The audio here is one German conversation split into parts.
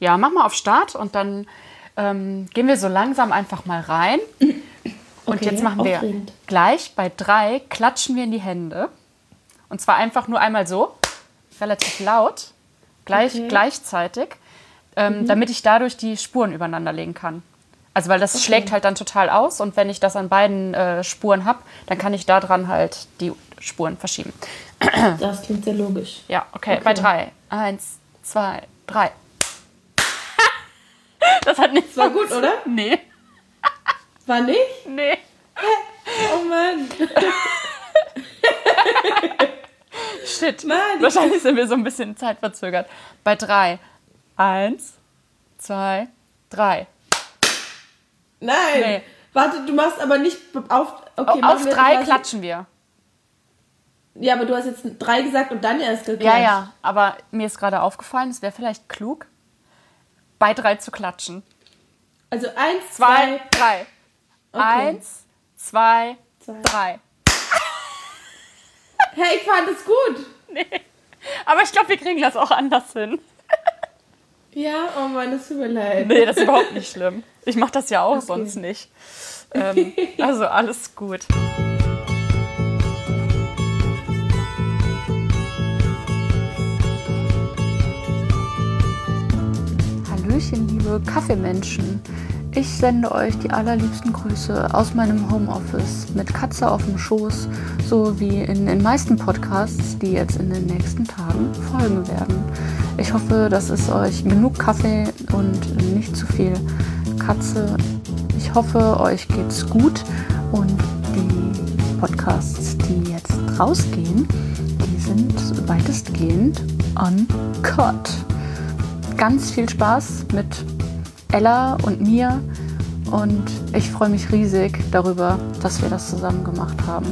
Ja, mach mal auf Start und dann ähm, gehen wir so langsam einfach mal rein. Und Okay, jetzt machen wir aufregend. gleich bei drei, klatschen wir in die Hände. Und zwar einfach nur einmal so, relativ laut, gleich, Okay. Mhm. gleichzeitig, ähm, damit ich dadurch die Spuren übereinander legen kann. Also weil das schlägt halt dann total aus und wenn ich das an beiden äh, Spuren habe, dann kann ich daran halt die Spuren verschieben. Das klingt sehr logisch. Ja, okay, Okay. bei drei. Eins, zwei, drei. Das hat nicht War gut, oder? Nee, War nicht? nee. Oh Mann. Shit. Mann. Wahrscheinlich sind wir so ein bisschen zeitverzögert. Bei drei. Eins, zwei, drei. Nein. Nee. Warte, du machst aber nicht auf. Okay, auf drei klatschen wir. Ja, aber du hast jetzt drei gesagt und dann erst geklatscht. Ja, ja. Aber mir ist gerade aufgefallen, es wäre vielleicht klug, bei drei zu klatschen. Also eins, Zwei, zwei, drei. Eins, zwei, Zwei. drei. Hey, ich fand es gut. Aber ich glaube, wir kriegen das auch anders hin. Ja, oh Mann, es tut mir leid. Nee, das ist überhaupt nicht schlimm. Ich mache das ja auch Okay. sonst nicht. Ähm, also alles gut. Hallöchen, liebe Kaffeemenschen. Ich sende euch die allerliebsten Grüße aus meinem Homeoffice mit Katze auf dem Schoß, so wie in den meisten Podcasts, die jetzt in den nächsten Tagen folgen werden. Ich hoffe, das ist euch genug Kaffee und nicht zu viel Katze. Ich hoffe, euch geht's gut und die Podcasts, die jetzt rausgehen, die sind weitestgehend uncut ganz viel Spaß mit Ella und mir und ich freue mich riesig darüber, dass wir das zusammen gemacht haben.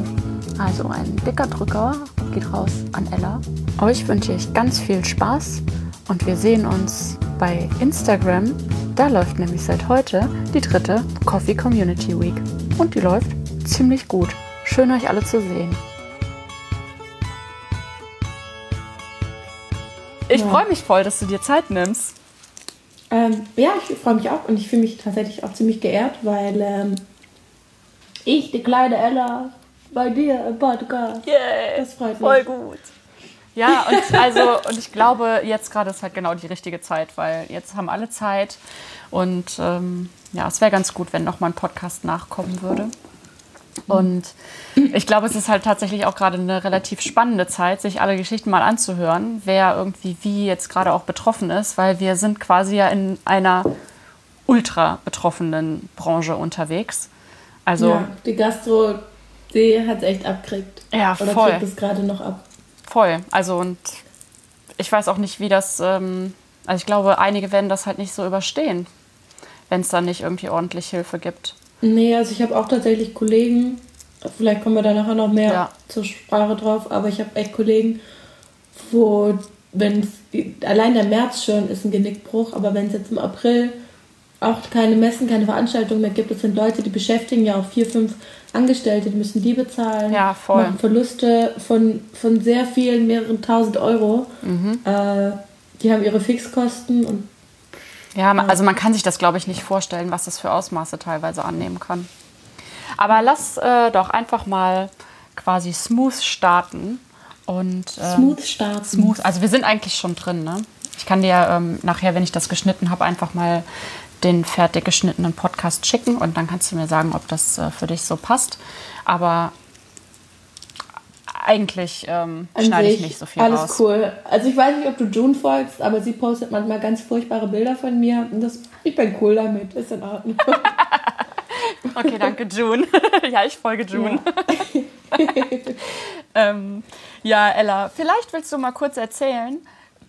Also ein dicker Drücker geht raus an Ella. Euch wünsche ich ganz viel Spaß und wir sehen uns bei Instagram. Da läuft nämlich seit heute die dritte Coffee Community Week und die läuft ziemlich gut. Schön euch alle zu sehen. Ich Ja. freue mich voll, dass du dir Zeit nimmst. Ähm, ja, ich freue mich auch und ich fühle mich tatsächlich auch ziemlich geehrt, weil ähm, ich, die kleine Ella, bei dir im Podcast. Yeah, Das freut mich. voll gut. Ja, und also und ich glaube, jetzt gerade ist halt genau die richtige Zeit, weil jetzt haben alle Zeit und ähm, ja, es wäre ganz gut, wenn noch mal ein Podcast nachkommen würde. Und ich glaube, es ist halt tatsächlich auch gerade eine relativ spannende Zeit, sich alle Geschichten mal anzuhören, wer irgendwie wie jetzt gerade auch betroffen ist, weil wir sind quasi ja in einer ultra betroffenen Branche unterwegs. Also ja, die Gastro, die hat es echt abkriegt. Ja, Oder voll. kriegt es gerade noch ab. Voll. Also und ich weiß auch nicht, wie das. Ähm, also ich glaube, einige werden das halt nicht so überstehen, wenn es dann nicht irgendwie ordentlich Hilfe gibt. Nee, also ich habe auch tatsächlich Kollegen, vielleicht kommen wir da nachher noch mehr Ja. zur Sprache drauf, aber ich habe echt Kollegen, wo, wenn allein der März schon ist ein Genickbruch, aber wenn es jetzt im April auch keine Messen, keine Veranstaltungen mehr gibt, das sind Leute, die beschäftigen ja auch vier, fünf Angestellte, die müssen die bezahlen, Ja, voll. machen Verluste von, von sehr vielen, mehreren tausend Euro. Mhm. Äh, die haben ihre Fixkosten und Ja, also man kann sich das, glaube ich, nicht vorstellen, was das für Ausmaße teilweise annehmen kann. Aber lass äh, doch einfach mal quasi smooth starten. Und, ähm, smooth starten. Smooth. Also wir sind eigentlich schon drin, ne? Ich kann dir ähm, nachher, wenn ich das geschnitten habe, einfach mal den fertig geschnittenen Podcast schicken und dann kannst du mir sagen, ob das äh, für dich so passt. Aber eigentlich ähm, schneide ich nicht so viel alles raus. cool. Also ich weiß nicht, ob du June folgst, aber sie postet manchmal ganz furchtbare Bilder von mir. Und das, ich bin cool damit, ist in Ordnung. Okay, danke, June. ja, ich folge June. ähm, ja, Ella, vielleicht willst du mal kurz erzählen,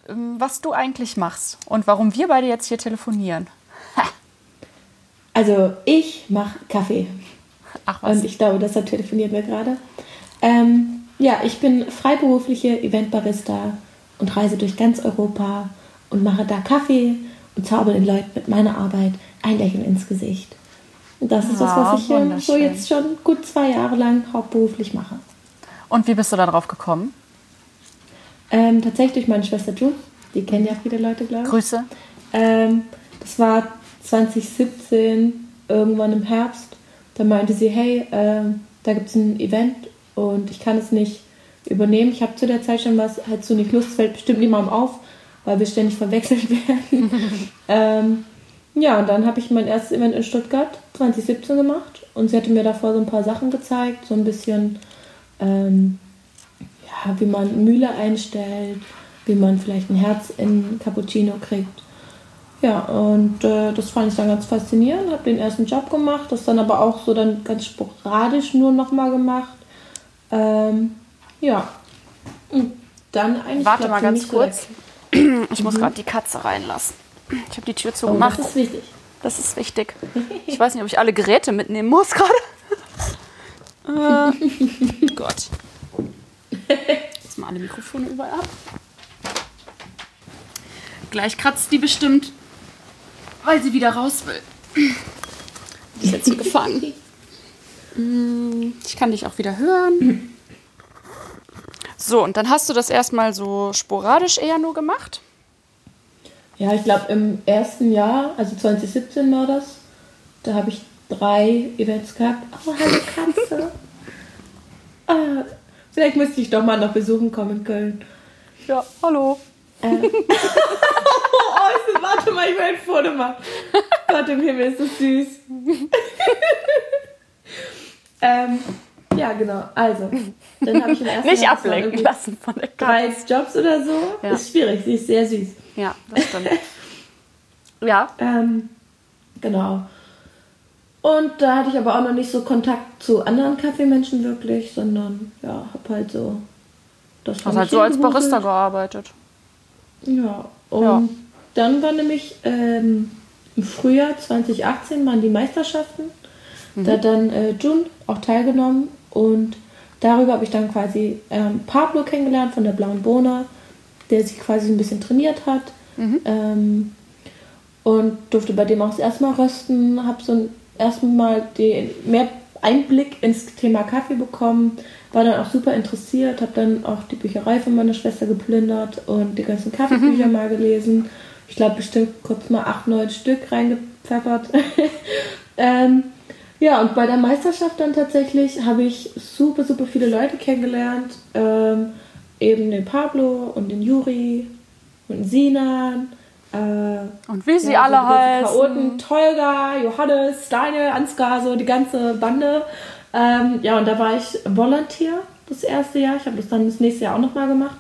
ähm, was du eigentlich machst und warum wir beide jetzt hier telefonieren. Also ich mache Kaffee. Ach was. Und ich glaube, deshalb telefonieren wir gerade. Ähm, ja, ich bin freiberufliche Eventbarista und reise durch ganz Europa und mache da Kaffee und zauber den Leuten mit meiner Arbeit ein Lächeln ins Gesicht. Und das ist das, Ah, was ich äh, so jetzt schon gut zwei Jahre lang hauptberuflich mache. Und wie bist du da drauf gekommen? Ähm, tatsächlich durch meine Schwester June. Die kennen ja viele Leute, glaube ich. Grüße. Ähm, das war 2017, irgendwann im Herbst. Da meinte sie, hey, äh, da gibt es ein Event und ich kann es nicht übernehmen. Ich habe zu der Zeit schon was, hättest du nicht Lust, fällt bestimmt niemandem auf, weil wir ständig verwechselt werden. ähm, ja, und dann habe ich mein erstes Event in Stuttgart 2017 gemacht und sie hatte mir davor so ein paar Sachen gezeigt, so ein bisschen, ähm, ja, wie man Mühle einstellt, wie man vielleicht ein Herz in Cappuccino kriegt. Ja, und äh, das fand ich dann ganz faszinierend, habe den ersten Job gemacht, das dann aber auch so dann ganz sporadisch nur nochmal gemacht. Ähm, ja, und dann eigentlich. Warte mal ganz kurz. Ich muss mhm. gerade die Katze reinlassen. Ich habe die Tür zugemacht. Oh, das ist wichtig. Das ist wichtig. Ich weiß nicht, ob ich alle Geräte mitnehmen muss gerade. äh, Gott. Jetzt mal alle Mikrofone überall ab. Gleich kratzt die bestimmt, weil sie wieder raus will. Die ist jetzt gefangen. Mm, ich kann dich auch wieder hören. So, und dann hast du das erstmal so sporadisch eher nur gemacht? Ja, ich glaube im ersten Jahr, also 2017 war das, da habe ich drei Events gehabt. Oh, hallo Katze. ah, vielleicht müsste ich doch mal noch besuchen kommen in Köln. Ja, hallo. Äh. oh, ist warte mal, ich will ein Foto machen. Gott im Himmel, ist das süß. ähm, ja, genau. Also, dann habe ich im ersten Nicht ablenken lassen von der. Drei Jobs oder so. Ja. Ist schwierig, sie ist sehr süß. Ja, das stimmt. ja. Ähm, genau. Und da hatte ich aber auch noch nicht so Kontakt zu anderen Kaffeemenschen wirklich, sondern ja, hab halt so das Hast halt so als Barista gearbeitet. Ja, und ja. dann war nämlich ähm, im Frühjahr 2018 waren die Meisterschaften. Mhm. Da hat dann äh, Jun auch teilgenommen und darüber habe ich dann quasi ähm, Pablo kennengelernt von der Blauen Bohne, der sich quasi ein bisschen trainiert hat. Mhm. Ähm, und durfte bei dem auch das erste Mal rösten, habe so ein, erstmal den, mehr Einblick ins Thema Kaffee bekommen, war dann auch super interessiert, habe dann auch die Bücherei von meiner Schwester geplündert und die ganzen Kaffeebücher mhm. mal gelesen. Ich glaube bestimmt kurz mal acht, neun Stück reingepfeffert. ähm, ja, und bei der Meisterschaft dann tatsächlich habe ich super, super viele Leute kennengelernt. Ähm, eben den Pablo und den Juri und den Sinan. Äh, und wie sie ja, alle so heißen. Chaoten, Tolga, Johannes, Daniel, Ansgar, so die ganze Bande. Ähm, ja, und da war ich Volunteer das erste Jahr. Ich habe das dann das nächste Jahr auch nochmal gemacht.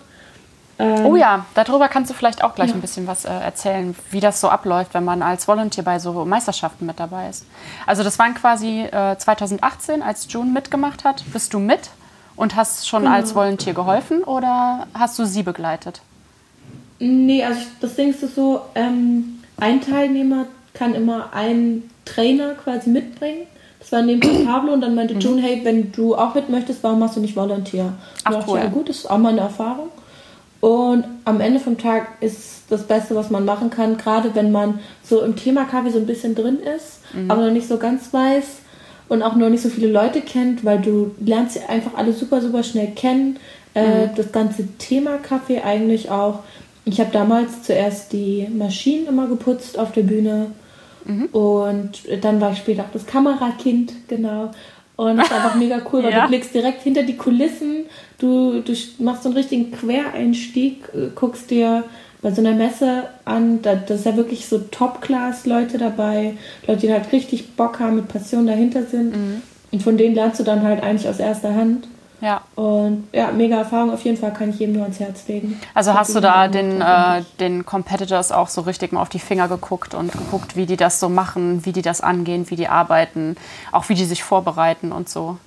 Ähm, oh ja, darüber kannst du vielleicht auch gleich ja. ein bisschen was äh, erzählen, wie das so abläuft, wenn man als Volunteer bei so Meisterschaften mit dabei ist. Also das waren quasi äh, 2018, als June mitgemacht hat, bist du mit und hast schon genau. als Volunteer geholfen oder hast du sie begleitet? Nee, also das Ding ist so, ähm, ein Teilnehmer kann immer einen Trainer quasi mitbringen. Das war neben Pablo und dann meinte mhm. June, hey, wenn du auch mit möchtest, warum machst du nicht Volunteer? Ach, cool. ja, gut, das ist auch mal eine Erfahrung. Und am Ende vom Tag ist das Beste, was man machen kann, gerade wenn man so im Thema Kaffee so ein bisschen drin ist, mhm. aber noch nicht so ganz weiß und auch noch nicht so viele Leute kennt, weil du lernst sie einfach alle super, super schnell kennen. Äh, mhm. das ganze Thema Kaffee eigentlich auch. Ich habe damals zuerst die Maschinen immer geputzt auf der Bühne. Mhm. Und dann war ich später auch das Kamerakind, genau. Und das ist einfach mega cool, weil ja. du blickst direkt hinter die Kulissen, du, du machst so einen richtigen Quereinstieg, äh, guckst dir bei so einer Messe an, da, das ist ja wirklich so Top-Class-Leute dabei, Leute, die halt richtig Bock haben, mit Passion dahinter sind. Mhm. Und von denen lernst du dann halt eigentlich aus erster Hand. Ja. Und ja, mega Erfahrung auf jeden Fall kann ich jedem nur ans Herz legen. Also hast du da den, äh, den Competitors auch so richtig mal auf die Finger geguckt und geguckt, wie die das so machen, wie die das angehen, wie die arbeiten, auch wie die sich vorbereiten und so?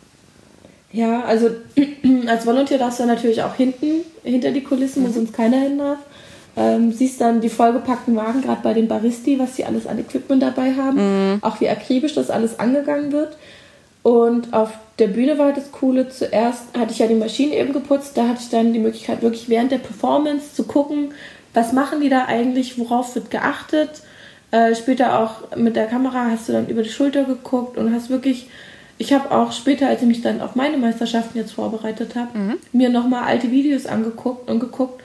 Ja, also als Volunteer darfst du natürlich auch hinten, hinter die Kulissen, wo mhm. sonst keiner hin darf. Ähm, siehst dann die vollgepackten Wagen, gerade bei den Baristi, was sie alles an Equipment dabei haben. Mhm. Auch wie akribisch das alles angegangen wird. Und auf der Bühne war das Coole. Zuerst hatte ich ja die Maschinen eben geputzt. Da hatte ich dann die Möglichkeit, wirklich während der Performance zu gucken, was machen die da eigentlich, worauf wird geachtet. Äh, später auch mit der Kamera hast du dann über die Schulter geguckt und hast wirklich. Ich habe auch später, als ich mich dann auf meine Meisterschaften jetzt vorbereitet habe, mhm. mir nochmal alte Videos angeguckt und geguckt,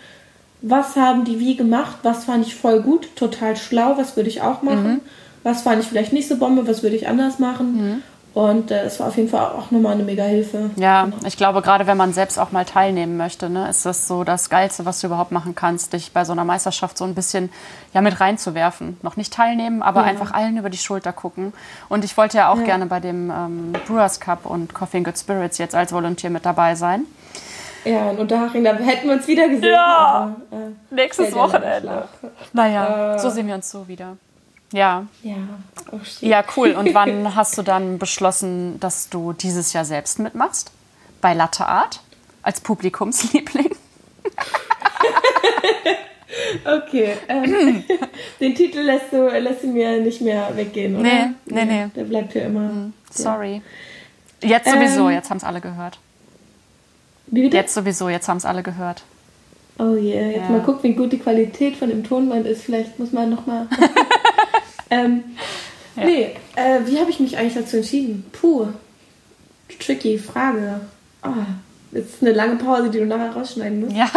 was haben die wie gemacht, was fand ich voll gut, total schlau, was würde ich auch machen, mhm. was fand ich vielleicht nicht so Bombe, was würde ich anders machen. Mhm. Und äh, es war auf jeden Fall auch nochmal eine mega Hilfe. Ja, genau. ich glaube, gerade wenn man selbst auch mal teilnehmen möchte, ne, ist das so das Geilste, was du überhaupt machen kannst, dich bei so einer Meisterschaft so ein bisschen ja, mit reinzuwerfen. Noch nicht teilnehmen, aber ja. einfach allen über die Schulter gucken. Und ich wollte ja auch ja. gerne bei dem ähm, Brewers Cup und Coffee and Good Spirits jetzt als Volunteer mit dabei sein. Ja, in Unterhaching, da hätten wir uns wieder gesehen. Ja, aber, äh, nächstes Wochenende. Naja, äh, so sehen wir uns so wieder. Ja. Ja, oh, ja, cool. Und wann hast du dann beschlossen, dass du dieses Jahr selbst mitmachst? Bei Latte Art? Als Publikumsliebling? okay. Ähm, den Titel lässt du, lässt du mir nicht mehr weggehen, oder? Nee, nee, nee. Der bleibt hier immer. Mhm. Sorry. Jetzt sowieso, ähm, jetzt haben es alle gehört. Wie bitte? Jetzt sowieso, jetzt haben es alle gehört. Oh yeah, jetzt ja. mal gucken, wie gut die Qualität von dem Tonband ist. Vielleicht muss man nochmal. Ähm, ja. Nee, äh, wie habe ich mich eigentlich dazu entschieden? Puh, tricky Frage. Oh, jetzt eine lange Pause, die du nachher rausschneiden musst. Ja,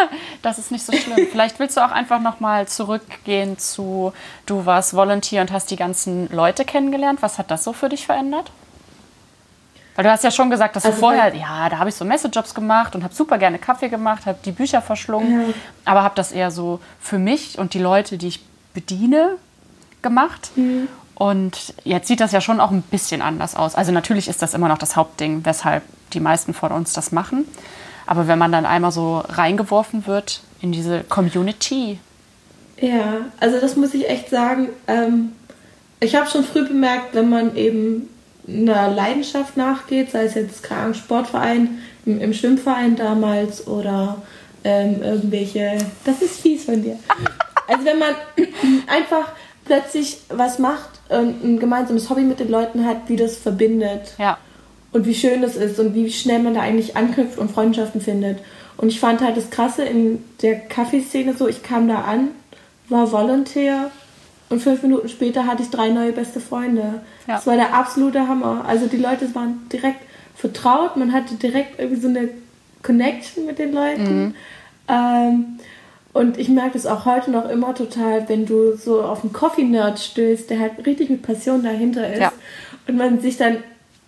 das ist nicht so schlimm. Vielleicht willst du auch einfach nochmal zurückgehen zu, du warst Volunteer und hast die ganzen Leute kennengelernt. Was hat das so für dich verändert? Weil du hast ja schon gesagt, dass also du vorher, ja, da habe ich so Messejobs gemacht und habe super gerne Kaffee gemacht, habe die Bücher verschlungen, ja. aber habe das eher so für mich und die Leute, die ich bediene, gemacht. Mhm. Und jetzt sieht das ja schon auch ein bisschen anders aus. Also natürlich ist das immer noch das Hauptding, weshalb die meisten von uns das machen. Aber wenn man dann einmal so reingeworfen wird in diese Community. Ja, also das muss ich echt sagen. Ähm, ich habe schon früh bemerkt, wenn man eben einer Leidenschaft nachgeht, sei es jetzt kein Sportverein, im, im, Schwimmverein damals oder ähm, irgendwelche. Das ist fies von dir. Also wenn man einfach plötzlich was macht und ein gemeinsames Hobby mit den Leuten hat, wie das verbindet. Ja. Und wie schön das ist und wie schnell man da eigentlich anknüpft und Freundschaften findet. Und ich fand halt das Krasse in der Kaffeeszene so, ich kam da an, war Volunteer und fünf Minuten später hatte ich drei neue beste Freunde. Ja. Das war der absolute Hammer. Also die Leute waren direkt vertraut, man hatte direkt irgendwie so eine Connection mit den Leuten. Mhm. Ähm, und ich merke es auch heute noch immer total, wenn du so auf einen Coffee-Nerd stößt, der halt richtig mit Passion dahinter ist. Ja. Und man sich dann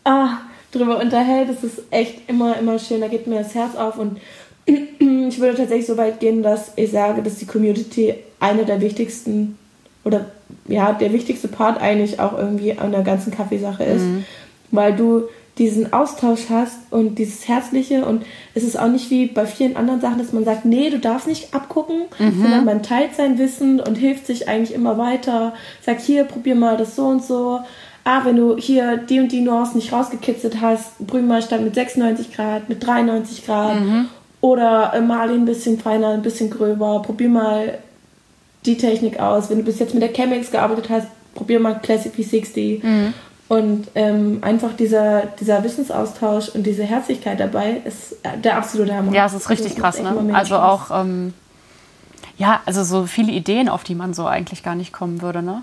ah, drüber unterhält. Das ist echt immer, immer schön. Da geht mir das Herz auf. Und ich würde tatsächlich so weit gehen, dass ich sage, dass die Community eine der wichtigsten oder ja, der wichtigste Part eigentlich auch irgendwie an der ganzen Kaffeesache ist. Mhm. Weil du diesen Austausch hast und dieses Herzliche und es ist auch nicht wie bei vielen anderen Sachen, dass man sagt, nee, du darfst nicht abgucken, mhm. sondern man teilt sein Wissen und hilft sich eigentlich immer weiter. Sagt, hier, probier mal das so und so. Ah, wenn du hier die und die Nuance nicht rausgekitzelt hast, brühe mal statt mit 96 Grad, mit 93 Grad. Mhm. Oder äh, mal ein bisschen feiner, ein bisschen gröber. Probier mal die Technik aus. Wenn du bis jetzt mit der Chemex gearbeitet hast, probier mal Classic P60. Mhm. Und ähm, einfach dieser, dieser Wissensaustausch und diese Herzlichkeit dabei ist der absolute Hammer. Ja, es ist richtig das krass, ne? Also auch, ähm, ja, also so viele Ideen, auf die man so eigentlich gar nicht kommen würde, ne?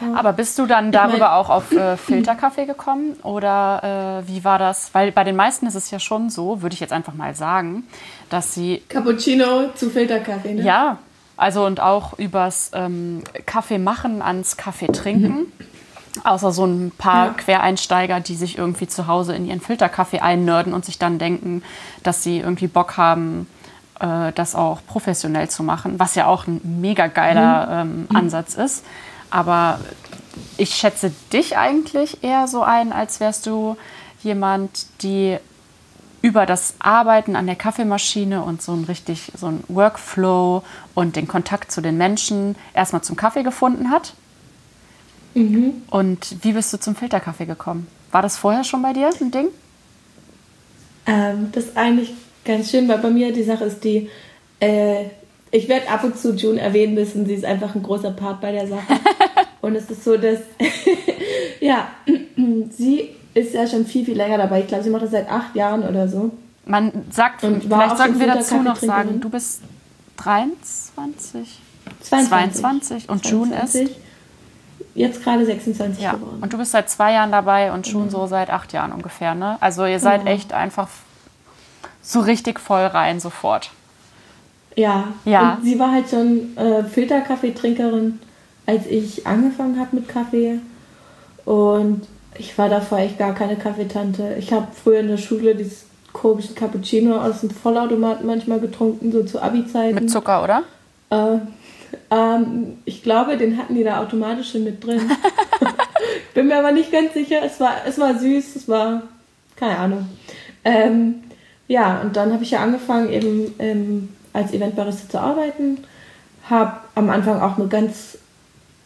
Ja. Aber bist du dann darüber ich mein, auch auf äh, Filterkaffee gekommen oder äh, wie war das? Weil bei den meisten ist es ja schon so, würde ich jetzt einfach mal sagen, dass sie. Cappuccino zu Filterkaffee, ne? Ja, also und auch übers ähm, Kaffee machen ans Kaffee trinken. Mhm Außer so ein paar ja. Quereinsteiger, die sich irgendwie zu Hause in ihren Filterkaffee einnörden und sich dann denken, dass sie irgendwie Bock haben, äh, das auch professionell zu machen, was ja auch ein mega geiler mhm. ähm, mhm. Ansatz ist. Aber ich schätze dich eigentlich eher so ein, als wärst du jemand, die über das Arbeiten an der Kaffeemaschine und so ein richtig so ein Workflow und den Kontakt zu den Menschen erstmal zum Kaffee gefunden hat Mhm. Und wie bist du zum Filterkaffee gekommen? War das vorher schon bei dir ein Ding? Ähm, das ist eigentlich ganz schön, weil bei mir die Sache ist die, äh, ich werde ab und zu June erwähnen müssen, sie ist einfach ein großer Part bei der Sache. und es ist so, dass, ja, sie ist ja schon viel, viel länger dabei. Ich glaube, sie macht das seit acht Jahren oder so. Man sagt, und vielleicht sollten wir dazu noch sagen, du bist 23? 22. 22 und 22. June ist? Jetzt gerade 26 ja. geworden. Und du bist seit zwei Jahren dabei und schon mhm. so seit acht Jahren ungefähr, ne? Also ihr seid genau. echt einfach so richtig voll rein sofort. Ja. Ja. Und sie war halt schon äh, Filterkaffeetrinkerin, als ich angefangen habe mit Kaffee. Und ich war davor echt gar keine Kaffeetante. Ich habe früher in der Schule dieses komischen Cappuccino aus dem Vollautomaten manchmal getrunken, so zu Abi-Zeiten. Mit Zucker, oder? Äh, ähm, ich glaube, den hatten die da automatisch schon mit drin. Bin mir aber nicht ganz sicher. Es war, es war süß, es war, keine Ahnung. Ähm, ja, und dann habe ich ja angefangen, eben ähm, als Eventbarista zu arbeiten. Habe am Anfang auch mit ganz,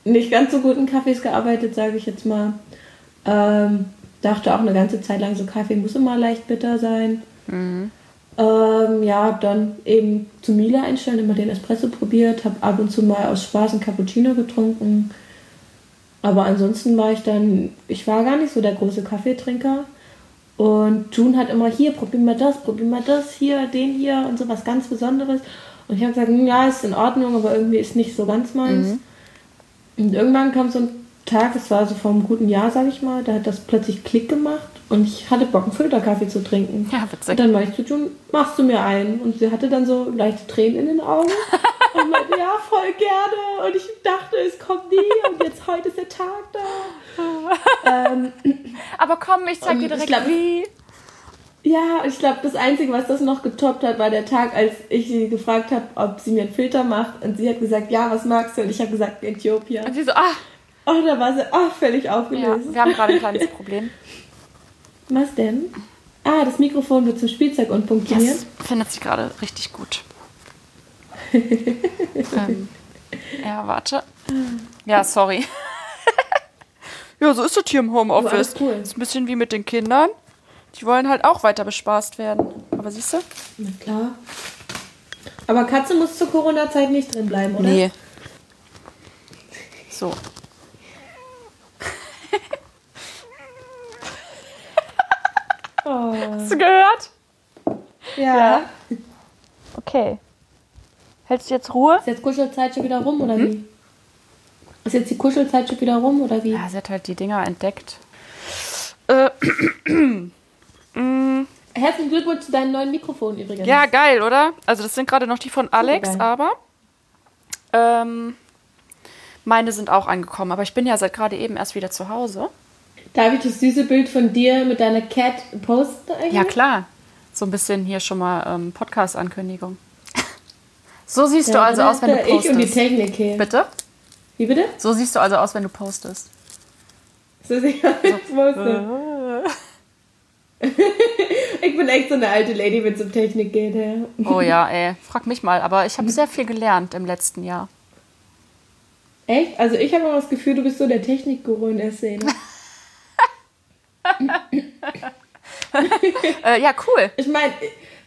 nicht ganz so guten Kaffees gearbeitet, sage ich jetzt mal. Ähm, dachte auch eine ganze Zeit lang, so Kaffee muss immer leicht bitter sein. Mhm. Ähm, ja, dann eben zu Miele einstellen, immer den Espresso probiert, habe ab und zu mal aus Spaß einen Cappuccino getrunken. Aber ansonsten war ich dann, ich war gar nicht so der große Kaffeetrinker. Und June hat immer hier, probier mal das, probier mal das, hier, den hier und so was ganz Besonderes. Und ich habe gesagt, hm, ja, ist in Ordnung, aber irgendwie ist nicht so ganz meins. Mhm. Und irgendwann kam so ein Tag, es war so vor einem guten Jahr, sag ich mal, da hat das plötzlich Klick gemacht und ich hatte Bock, einen Filterkaffee zu trinken. Ja, witzig. Und dann war ich zu June, machst du mir einen? Und sie hatte dann so leichte Tränen in den Augen und meinte, ja, voll gerne. Und ich dachte, es kommt nie und jetzt heute ist der Tag da. ähm, Aber komm, ich zeig dir direkt glaub- wie. ja, ich glaube, das Einzige, was das noch getoppt hat, war der Tag, als ich sie gefragt habe, ob sie mir einen Filter macht. Und sie hat gesagt, ja, was magst du? Und ich habe gesagt, Äthiopien. Und sie so, ah, Und da war sie oh, völlig ja, aufgelöst. wir haben gerade ein kleines Problem. Was denn? Ah, das Mikrofon wird zum Spielzeug und funktioniert. Yes, findet sich gerade richtig gut. ähm, ja, warte. Ja, sorry. ja, so ist das hier im Homeoffice. alles cool. Ist ein bisschen wie mit den Kindern. Die wollen halt auch weiter bespaßt werden. Aber siehst du? Na klar. Aber Katze muss zur Corona-Zeit nicht drin bleiben, oder? Nee. So. Oh. Hast du gehört? Ja. Okay. Hältst du jetzt Ruhe? Ist jetzt Kuschelzeit schon wieder rum, oder wie? Ist jetzt die Kuschelzeit schon wieder rum, oder wie? Ja, sie hat halt die Dinger entdeckt. Äh, mm, Herzlichen Glückwunsch zu deinem neuen Mikrofon übrigens. ja, geil, oder? Also das sind gerade noch die von Alex, geil. aber ähm, meine sind auch angekommen. Aber ich bin ja seit gerade eben erst wieder zu Hause. Darf ich das süße Bild von dir mit deiner Cat posten eigentlich? Ja, klar. So ein bisschen hier schon mal ähm, Podcast-Ankündigung. So siehst du Ja, also dann aus, wenn du hast Ich und die postest. Technik hier. Bitte? Wie bitte? So siehst du also aus, wenn du postest. So sicher. Ich wusste. Ich bin echt so eine alte Lady, wenn es um Technik geht. Ja. Oh ja, ey. Frag mich mal. Aber ich habe sehr viel gelernt im letzten Jahr. Echt? Also ich habe immer das Gefühl, du bist so der Technikguru in der Szene. Äh, ja, cool. Ich meine,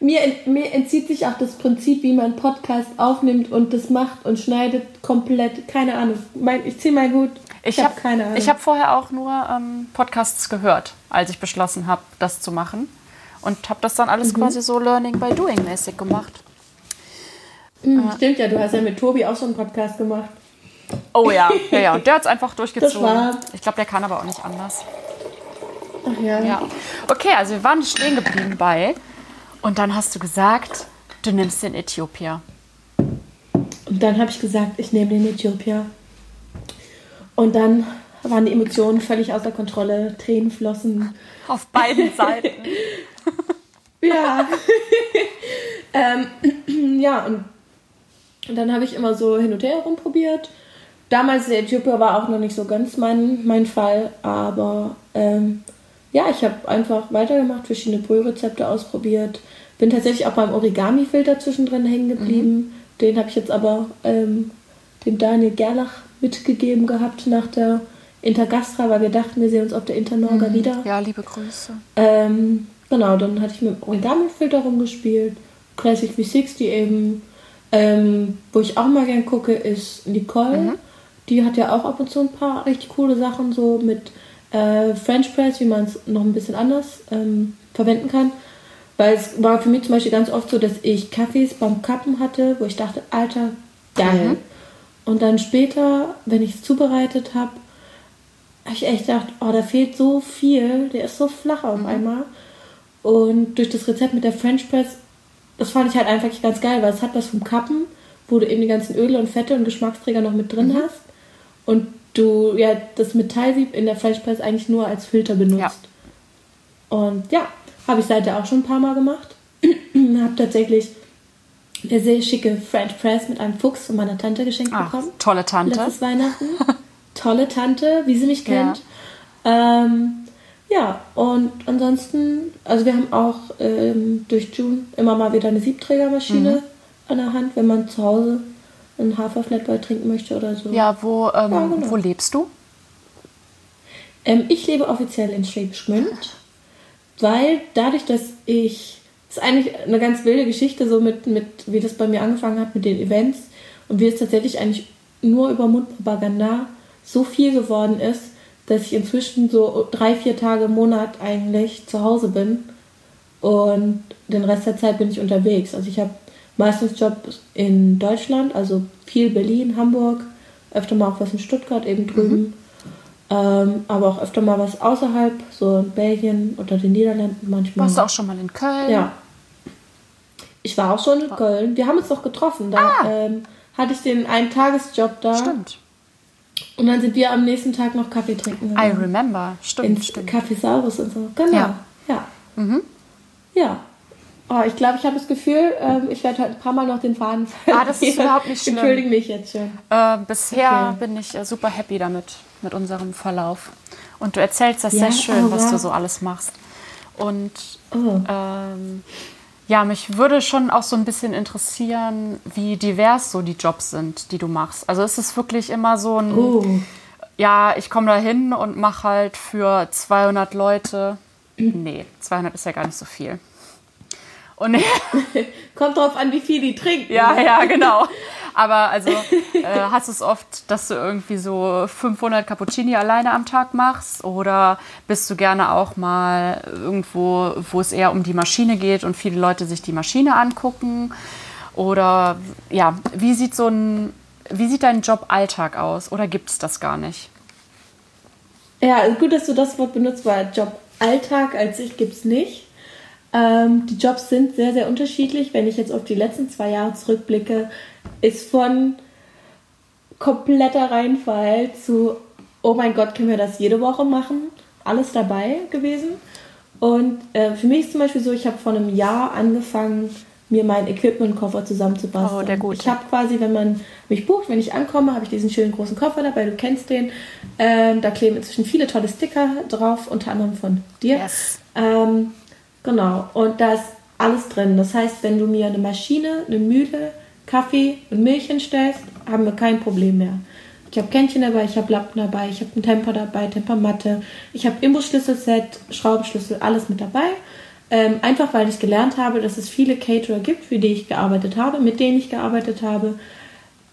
mir, mir entzieht sich auch das Prinzip, wie man Podcast aufnimmt und das macht und schneidet komplett. Keine Ahnung. Mein, ich ziehe meinen Hut. Ich, Ich habe habe keine Ahnung. Ich habe vorher auch nur ähm, Podcasts gehört, als ich beschlossen habe, das zu machen. Und habe das dann alles Mhm. quasi so Learning by Doing mäßig gemacht. Hm, Stimmt ja, du hast ja mit Tobi auch schon einen Podcast gemacht. Oh ja, ja, ja. Und der hat es einfach durchgezogen. Ich glaube, der kann aber auch nicht anders. Ach ja. Ja. Okay, also wir waren stehen geblieben bei. Und dann hast du gesagt, du nimmst den Äthiopier. Und dann habe ich gesagt, ich nehme den Äthiopier. Und dann waren die Emotionen völlig außer Kontrolle. Tränen flossen. Auf beiden Seiten. Ja. ähm, ja, und, und dann habe ich immer so hin und her rumprobiert. Damals der Äthiopier war auch noch nicht so ganz mein, mein Fall, aber ähm, ja, ich habe einfach weitergemacht, verschiedene Brührezepte ausprobiert. Bin tatsächlich auch beim Origami-Filter zwischendrin hängen geblieben. Den habe ich jetzt aber ähm, dem Daniel Gerlach mitgegeben gehabt nach der Intergastra, weil wir dachten, wir sehen uns auf der Internorga wieder. Ja, liebe Grüße. Ähm, genau, dann hatte ich mit dem Origami-Filter rumgespielt. Classic V60 eben. Ähm, wo ich auch mal gern gucke, ist Nicole. Die hat ja auch ab und zu ein paar richtig coole Sachen, so mit äh, French Press, wie man es noch ein bisschen anders ähm, verwenden kann. Weil es war für mich zum Beispiel ganz oft so, dass ich Kaffees beim Kappen hatte, wo ich dachte, Alter, geil. Und dann später, wenn ich es zubereitet habe, habe ich echt gedacht, oh, da fehlt so viel, der ist so flach auf einmal. Und durch das Rezept mit der French Press das fand ich halt einfach ganz geil, weil es hat was vom Kappen, wo du eben die ganzen Öle und Fette und Geschmacksträger noch mit drin mhm. hast. Und du ja das Metallsieb in der Fleischpresse eigentlich nur als Filter benutzt. Ja. Und ja, habe ich seitdem auch schon ein paar Mal gemacht. habe tatsächlich eine sehr schicke French Press mit einem Fuchs von meiner Tante geschenkt Ach, bekommen. Tolle Tante. Letztes Weihnachten. tolle Tante, wie sie mich kennt. Ja. Ähm, ja, und ansonsten, also wir haben auch ähm, durch June immer mal wieder eine Siebträgermaschine mhm. an der Hand, wenn man zu Hause einen Haferflatboy trinken möchte oder so. Ja, wo, ähm, ja, genau. wo lebst du? Ähm, ich lebe offiziell in Schwäbisch Gmünd, weil dadurch, dass ich, das ist eigentlich eine ganz wilde Geschichte, so mit, mit, wie das bei mir angefangen hat mit den Events und wie es tatsächlich eigentlich nur über Mundpropaganda so viel geworden ist, dass ich inzwischen so drei, vier Tage im Monat eigentlich zu Hause bin und den Rest der Zeit bin ich unterwegs. Also ich habe meistens Jobs in Deutschland, also viel Berlin, Hamburg, öfter mal auch was in Stuttgart eben drüben, mhm. ähm, aber auch öfter mal was außerhalb, so in Belgien oder den Niederlanden manchmal. Warst du auch schon mal in Köln? Ja. Ich war auch schon in Köln. Wir haben uns doch getroffen. Da ah. ähm, hatte ich den einen Tagesjob da. Stimmt. Und dann sind wir am nächsten Tag noch Kaffee trinken. Gegangen. I remember, stimmt. Ins stimmt. Kaffeesaurus und so. Genau. Ja. Ja. Mhm. ja. Oh, ich glaube, ich habe das Gefühl, ähm, ich werde heute ein paar Mal noch den Faden verlieren. Ah, das ist überhaupt nicht schlimm. Entschuldige mich jetzt schon. Äh, bisher okay. bin ich äh, super happy damit, mit unserem Verlauf. Und du erzählst das ja, sehr schön, oh, was du so alles machst. Und oh. ähm, ja, mich würde schon auch so ein bisschen interessieren, wie divers so die Jobs sind, die du machst. Also ist es wirklich immer so ein, oh. ja, ich komme da hin und mache halt für 200 Leute. Nee, 200 ist ja gar nicht so viel. Und Kommt drauf an, wie viel die trinken. Ja, ja, genau. Aber also äh, hast du es oft, dass du irgendwie so 500 Cappuccini alleine am Tag machst? Oder bist du gerne auch mal irgendwo, wo es eher um die Maschine geht und viele Leute sich die Maschine angucken? Oder ja, wie sieht so ein, wie sieht dein Joballtag aus? Oder gibt es das gar nicht? Ja, gut, dass du das Wort benutzt, weil Joballtag als ich gibt es nicht. Ähm, die Jobs sind sehr, sehr unterschiedlich. Wenn ich jetzt auf die letzten zwei Jahre zurückblicke, ist von kompletter Reinfall zu, oh mein Gott, können wir das jede Woche machen? Alles dabei gewesen. Und äh, für mich ist zum Beispiel so, ich habe vor einem Jahr angefangen, mir meinen Equipment-Koffer zusammenzubasteln. Oh, der gut. Ich habe quasi, wenn man mich bucht, wenn ich ankomme, habe ich diesen schönen großen Koffer dabei, du kennst den. Ähm, da kleben inzwischen viele tolle Sticker drauf, unter anderem von dir. Yes. Ähm, Genau, und da ist alles drin. Das heißt, wenn du mir eine Maschine, eine Mühle, Kaffee und Milch hinstellst, haben wir kein Problem mehr. Ich habe Kännchen dabei, ich habe Lappen dabei, ich habe einen Temper dabei, Tempermatte, ich habe Imbusschlüsselset, Schraubenschlüssel, alles mit dabei. Ähm, einfach weil ich gelernt habe, dass es viele Caterer gibt, für die ich gearbeitet habe, mit denen ich gearbeitet habe,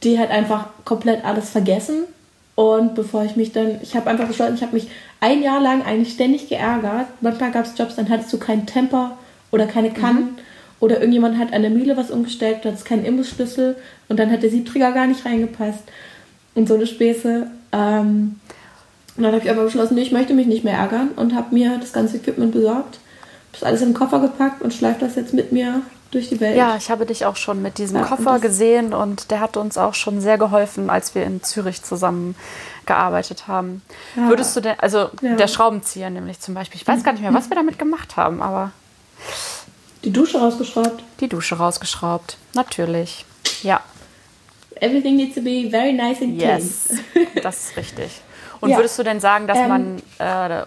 die halt einfach komplett alles vergessen. Und bevor ich mich dann, ich habe einfach beschlossen, ich habe mich ein Jahr lang eigentlich ständig geärgert. Manchmal gab es Jobs, dann hattest du keinen Temper oder keine Kannen. Mhm. Oder irgendjemand hat an der Mühle was umgestellt, da hat es keinen Imbusschlüssel und dann hat der Siebträger gar nicht reingepasst. Und so eine Späße. Ähm, und dann habe ich aber beschlossen, nee, ich möchte mich nicht mehr ärgern und habe mir das ganze Equipment besorgt, das alles in den Koffer gepackt und schleife das jetzt mit mir durch die Welt. Ja, ich habe dich auch schon mit diesem ja, Koffer gesehen und der hat uns auch schon sehr geholfen, als wir in Zürich zusammen gearbeitet haben. Ja. Würdest du denn, also ja. der Schraubenzieher nämlich zum Beispiel, ich weiß gar nicht mehr, was wir damit gemacht haben, aber. Die Dusche rausgeschraubt. Die Dusche rausgeschraubt, natürlich. Ja. Everything needs to be very nice and clean. Yes, das ist richtig. Und würdest du denn sagen, dass ähm, man äh,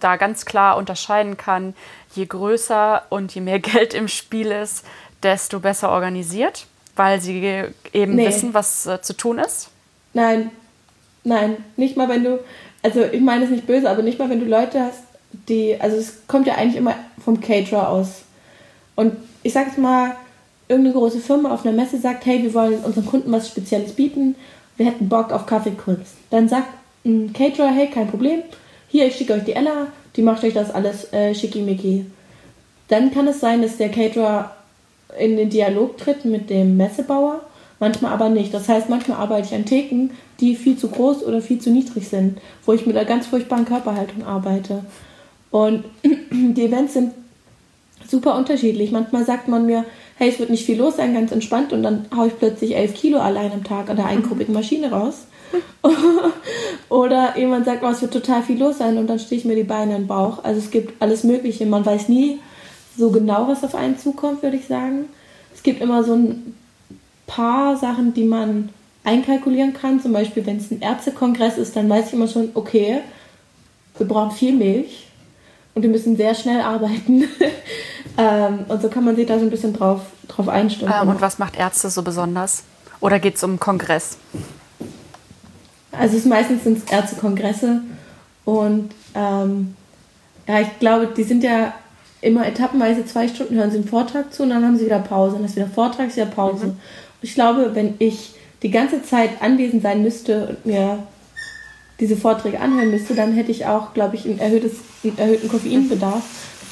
da ganz klar unterscheiden kann, je größer und je mehr Geld im Spiel ist, desto besser organisiert, weil sie eben nee. wissen, was äh, zu tun ist? Nein, Nein, nicht mal wenn du, also ich meine es nicht böse, aber nicht mal wenn du Leute hast, die, also es kommt ja eigentlich immer vom Caterer aus. Und ich sag jetzt mal, irgendeine große Firma auf einer Messe sagt, hey, wir wollen unseren Kunden was Spezielles bieten, wir hätten Bock auf Kaffeekunst. Dann sagt ein Caterer, hey, kein Problem, hier, ich schicke euch die Ella, die macht euch das alles äh, schickimicki. Dann kann es sein, dass der Caterer in den Dialog tritt mit dem Messebauer manchmal aber nicht. Das heißt, manchmal arbeite ich an Theken, die viel zu groß oder viel zu niedrig sind, wo ich mit einer ganz furchtbaren Körperhaltung arbeite. Und die Events sind super unterschiedlich. Manchmal sagt man mir, hey, es wird nicht viel los sein, ganz entspannt und dann haue ich plötzlich 11 Kilo allein am Tag an der eingruppigen Maschine raus. Oder jemand sagt, oh, es wird total viel los sein und dann stehe ich mir die Beine in den Bauch. Also es gibt alles Mögliche. Man weiß nie so genau, was auf einen zukommt, würde ich sagen. Es gibt immer so ein paar Sachen, die man einkalkulieren kann. Zum Beispiel, wenn es ein Ärztekongress ist, dann weiß ich immer schon, okay, wir brauchen viel Milch und wir müssen sehr schnell arbeiten. ähm, und so kann man sich da so ein bisschen drauf, drauf einstellen. Ähm, und was macht Ärzte so besonders? Oder geht es um Kongress? Also es meistens sind es Ärztekongresse und ähm, ja, ich glaube, die sind ja immer etappenweise zwei Stunden hören sie einen Vortrag zu und dann haben sie wieder Pause. Dann ist wieder Vortrag, ist wieder Pause. Mhm. Und ich glaube, wenn ich die ganze Zeit anwesend sein müsste und mir diese Vorträge anhören müsste, dann hätte ich auch, glaube ich, ein erhöhtes, einen erhöhten Koffeinbedarf.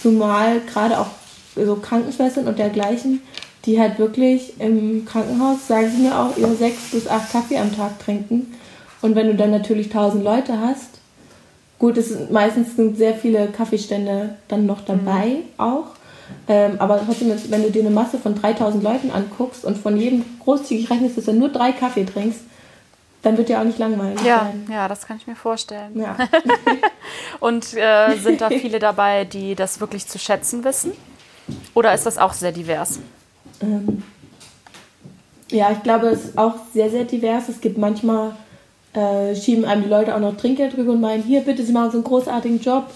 Zumal gerade auch so Krankenschwestern und dergleichen, die halt wirklich im Krankenhaus, sagen sie mir auch, ihre sechs bis acht Kaffee am Tag trinken. Und wenn du dann natürlich tausend Leute hast, gut, es sind meistens sind sehr viele Kaffeestände dann noch dabei mhm. auch. Ähm, aber trotzdem, wenn du dir eine Masse von 3000 Leuten anguckst und von jedem großzügig rechnest, dass du nur drei Kaffee trinkst, dann wird dir auch nicht langweilig. Ja, sein. ja, das kann ich mir vorstellen. Ja. und äh, sind da viele dabei, die das wirklich zu schätzen wissen? Oder ist das auch sehr divers? Ähm, ja, ich glaube, es ist auch sehr, sehr divers. Es gibt manchmal, äh, schieben einem die Leute auch noch Trinkgeld drüber und meinen, hier, bitte, Sie machen so einen großartigen Job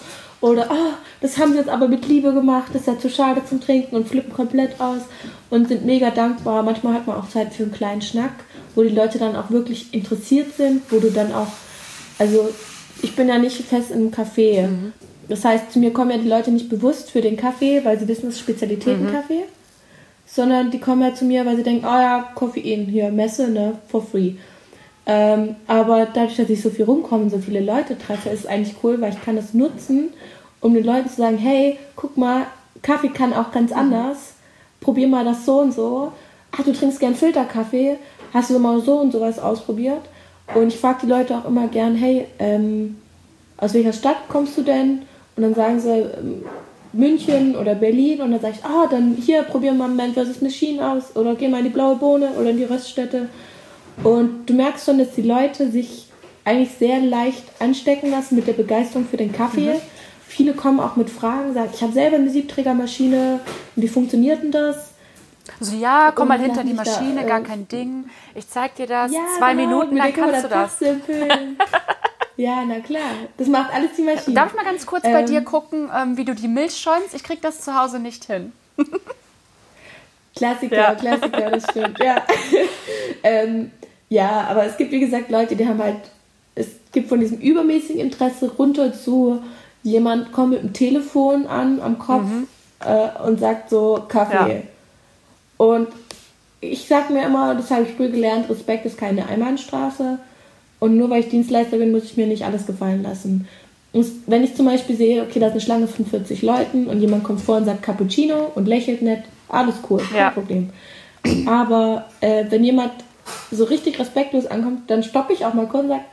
oder, oh, das haben sie jetzt aber mit Liebe gemacht, das ist ja zu schade zum Trinken und flippen komplett aus und sind mega dankbar. Manchmal hat man auch Zeit für einen kleinen Schnack, wo die Leute dann auch wirklich interessiert sind, wo du dann auch, also ich bin ja nicht fest im Café. Mhm. Das heißt, zu mir kommen ja die Leute nicht bewusst für den Kaffee, weil sie wissen, es ist Spezialitätenkaffee, mhm. sondern die kommen ja zu mir, weil sie denken, oh ja, Koffein, hier, Messe, ne, for free. Ähm, aber dadurch, dass ich so viel rumkomme und so viele Leute treffe, ist es eigentlich cool, weil ich kann das nutzen, um den Leuten zu sagen, hey, guck mal, Kaffee kann auch ganz mhm. anders. Probier mal das so und so. Ach, du trinkst gern Filterkaffee. Hast du mal so und sowas ausprobiert? Und ich frage die Leute auch immer gern, hey, ähm, aus welcher Stadt kommst du denn? Und dann sagen sie ähm, München oder Berlin. Und dann sage ich, ah, dann hier, probier mal Man vs. Machine aus. Oder geh mal in die Blaue Bohne oder in die Röststätte. Und du merkst schon, dass die Leute sich eigentlich sehr leicht anstecken lassen mit der Begeisterung für den Kaffee. Mhm. Viele kommen auch mit Fragen, sagen, ich habe selber eine Siebträgermaschine und wie funktioniert denn das? So, ja, komm mal hinter die Maschine, da, gar äh, kein Ding. Ich zeig dir das. Ja, Zwei genau, Minuten, dann kannst du das. ja, na klar. Das macht alles die Maschine. Darf ich mal ganz kurz ähm, bei dir gucken, ähm, wie du die Milch schäumst? Ich krieg das zu Hause nicht hin. Klassiker, ja. Klassiker, das stimmt. Ja. ähm, ja, aber es gibt, wie gesagt, Leute, die haben halt, es gibt von diesem übermäßigen Interesse runter zu, jemand kommt mit dem Telefon an am Kopf mhm. äh, und sagt so, Kaffee. Ja. Und ich sag mir immer, das habe ich früh gelernt, Respekt ist keine Einbahnstraße. Und nur weil ich Dienstleister bin, muss ich mir nicht alles gefallen lassen. Und wenn ich zum Beispiel sehe, okay, da ist eine Schlange von 40 Leuten und jemand kommt vor und sagt Cappuccino und lächelt nett, alles cool, kein ja. Problem. Aber äh, wenn jemand so richtig respektlos ankommt, dann stoppe ich auch mal kurz und sage,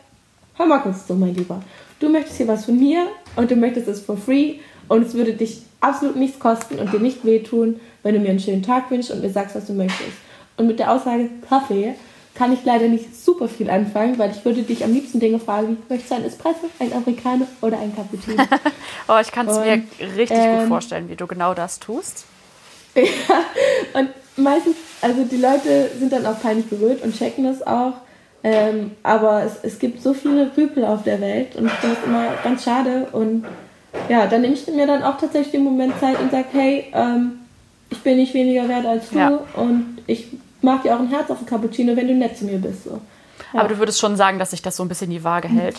hör mal kurz zu, mein Lieber. Du möchtest hier was von mir und du möchtest es for free und es würde dich absolut nichts kosten und dir nicht wehtun, wenn du mir einen schönen Tag wünschst und mir sagst, was du möchtest. Und mit der Aussage Kaffee kann ich leider nicht super viel anfangen, weil ich würde dich am liebsten Dinge fragen, wie, möchtest du ein Espresso, ein Americano oder ein Cappuccino? oh, ich kann es mir richtig ähm, gut vorstellen, wie du genau das tust. ja, und meistens, also die Leute sind dann auch peinlich berührt und checken das auch. Ähm, aber es, es gibt so viele Rüpel auf der Welt und ich finde das immer ganz schade. Und ja, dann nehme ich mir dann auch tatsächlich den Moment Zeit und sage, hey, ähm, ich bin nicht weniger wert als du ja. und ich mag dir auch ein Herz auf den Cappuccino, wenn du nett zu mir bist. So. Ja. Aber du würdest schon sagen, dass sich das so ein bisschen die Waage hält?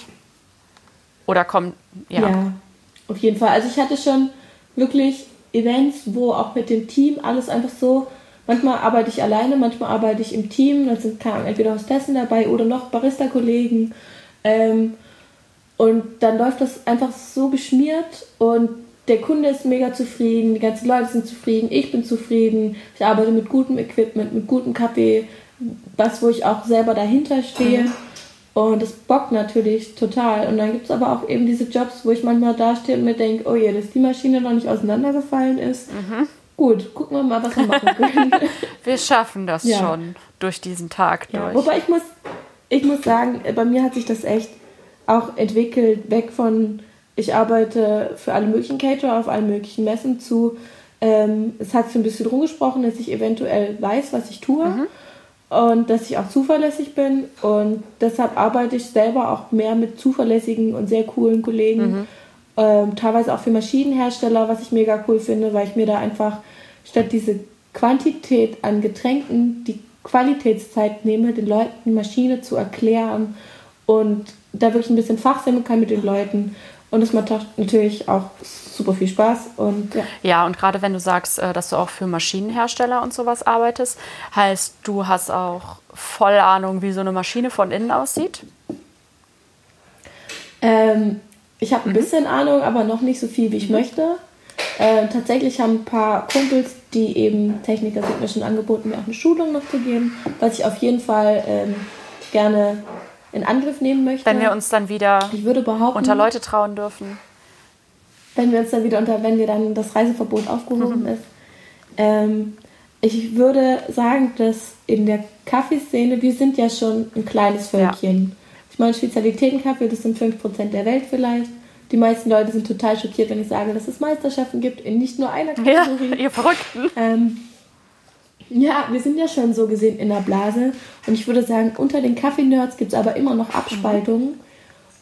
Oder kommt, ja. Ja, auf jeden Fall. Also ich hatte schon wirklich Events, wo auch mit dem Team alles einfach so, manchmal arbeite ich alleine, manchmal arbeite ich im Team, da sind keine, entweder Hostessen dabei oder noch Barista-Kollegen. Ähm, und dann läuft das einfach so geschmiert und der Kunde ist mega zufrieden, die ganzen Leute sind zufrieden, ich bin zufrieden, ich arbeite mit gutem Equipment, mit gutem Kaffee, was, wo ich auch selber dahinter stehe. Mhm. Und das bockt natürlich total. Und dann gibt es aber auch eben diese Jobs, wo ich manchmal dastehe und mir denke, oh je, dass die Maschine noch nicht auseinandergefallen ist. Mhm. gut, gucken wir mal, was wir machen können. wir schaffen das Ja. schon durch diesen Tag Ja, durch. wobei ich muss, ich muss sagen, bei mir hat sich das echt auch entwickelt, weg von, ich arbeite für alle möglichen Caterer auf allen möglichen Messen zu, ähm, es hat sich ein bisschen rumgesprochen, dass ich eventuell weiß, was ich tue und dass ich auch zuverlässig bin. Und deshalb arbeite ich selber auch mehr mit zuverlässigen und sehr coolen Kollegen, ähm, teilweise auch für Maschinenhersteller, was ich mega cool finde, weil ich mir da einfach statt diese Quantität an Getränken die Qualitätszeit nehme, den Leuten Maschine zu erklären und da wirklich ein bisschen fachsimpeln kann mit den Leuten. Und das macht natürlich auch super viel Spaß. Und ja, Ja, und gerade wenn du sagst, äh, dass du auch für Maschinenhersteller und sowas arbeitest, heißt, du hast auch voll Ahnung, wie so eine Maschine von innen aussieht. ähm, ich habe ein bisschen Ahnung, aber noch nicht so viel, wie ich möchte. Äh, tatsächlich haben ein paar Kumpels, die eben Techniker sind, mir schon angeboten, mir auch eine Schulung noch zu geben, was ich auf jeden Fall ähm, gerne in Angriff nehmen möchte. Wenn wir uns dann wieder ich würde behaupten, unter Leute trauen dürfen. wenn wir uns dann wieder unter, wenn wir dann das Reiseverbot aufgehoben ist. Ähm, ich würde sagen, dass in der Kaffeeszene, wir sind ja schon ein kleines Völkchen. Ich meine, Spezialitätenkaffee, das sind 5% der Welt vielleicht. Die meisten Leute sind total schockiert, wenn ich sage, dass es Meisterschaften gibt in nicht nur einer Ja, Kategorie. ihr Verrückten. Ähm, ja, wir sind ja schon so gesehen in der Blase. Und ich würde sagen, unter den Kaffee-Nerds gibt es aber immer noch Abspaltungen.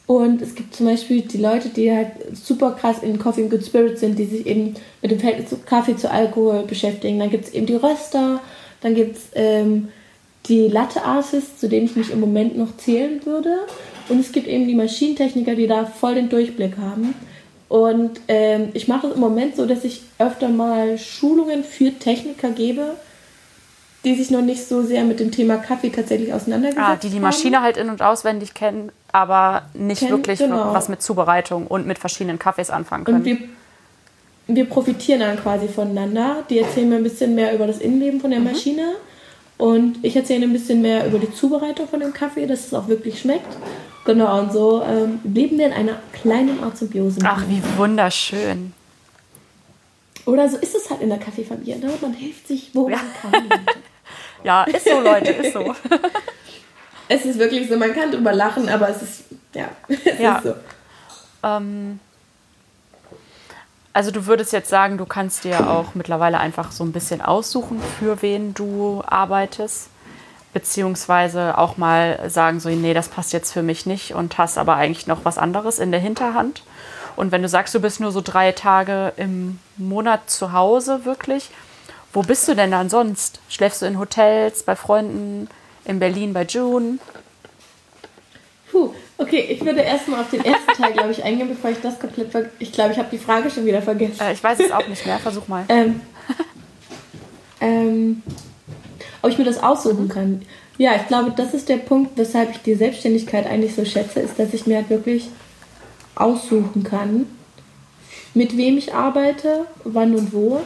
Und es gibt zum Beispiel die Leute, die halt super krass in Coffee and Good Spirits sind, die sich eben mit dem Verhältnis zu Kaffee zu Alkohol beschäftigen. Dann gibt es eben die Röster, dann gibt es ähm, die Latte Artists, zu denen ich mich im Moment noch zählen würde. Und es gibt eben die Maschinentechniker, die da voll den Durchblick haben. Und ähm, ich mache es im Moment so, dass ich öfter mal Schulungen für Techniker gebe, die sich noch nicht so sehr mit dem Thema Kaffee tatsächlich auseinandergesetzt Ah, die die haben. Maschine halt in- und auswendig kennen, aber nicht Kennen, wirklich genau. was mit Zubereitung und mit verschiedenen Kaffees anfangen können. Und wir, wir profitieren dann quasi voneinander. Die erzählen mir ein bisschen mehr über das Innenleben von der Mhm. Maschine. Und ich erzähle ein bisschen mehr über die Zubereitung von dem Kaffee, dass es auch wirklich schmeckt. Genau, und so ähm, leben wir in einer kleinen Art Symbiose. Ach, wie wunderschön. Oder so ist es halt in der Kaffeefamilie. Ne? Man hilft sich, wo Ja. man kann. Ja, ist so, Leute, ist so. es ist wirklich so, man kann drüber lachen, aber es ist, ja, es Ja. ist so. Ähm, also du würdest jetzt sagen, du kannst dir auch mittlerweile einfach so ein bisschen aussuchen, für wen du arbeitest, beziehungsweise auch mal sagen, so, nee, das passt jetzt für mich nicht und hast aber eigentlich noch was anderes in der Hinterhand. Und wenn du sagst, du bist nur so drei Tage im Monat zu Hause wirklich, wo bist du denn dann sonst? Schläfst du in Hotels, bei Freunden, in Berlin bei June? Puh, okay, ich würde erstmal auf den ersten Teil, glaube ich, eingehen, bevor ich das komplett ver Ich glaube, ich habe die Frage schon wieder vergessen. Äh, ich weiß es auch nicht mehr, versuch mal. Ähm, ähm, ob ich mir das aussuchen kann. Ja, ich glaube, das ist der Punkt, weshalb ich die Selbstständigkeit eigentlich so schätze, ist, dass ich mir halt wirklich aussuchen kann, mit wem ich arbeite, wann und wo.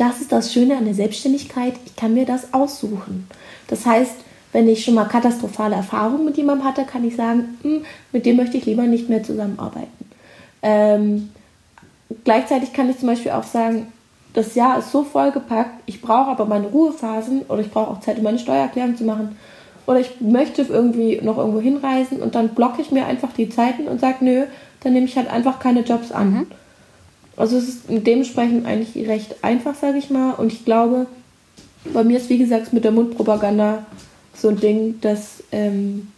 Das ist das Schöne an der Selbstständigkeit, ich kann mir das aussuchen. Das heißt, wenn ich schon mal katastrophale Erfahrungen mit jemandem hatte, kann ich sagen, "Hm, mit dem möchte ich lieber nicht mehr zusammenarbeiten. Ähm, gleichzeitig kann ich zum Beispiel auch sagen, das Jahr ist so vollgepackt, ich brauche aber meine Ruhephasen oder ich brauche auch Zeit, um meine Steuererklärung zu machen. Oder ich möchte irgendwie noch irgendwo hinreisen und dann blocke ich mir einfach die Zeiten und sage, nö, dann nehme ich halt einfach keine Jobs an. Also es ist dementsprechend eigentlich recht einfach, sage ich mal. Und ich glaube, bei mir ist wie gesagt mit der Mundpropaganda so ein Ding, dass ähm,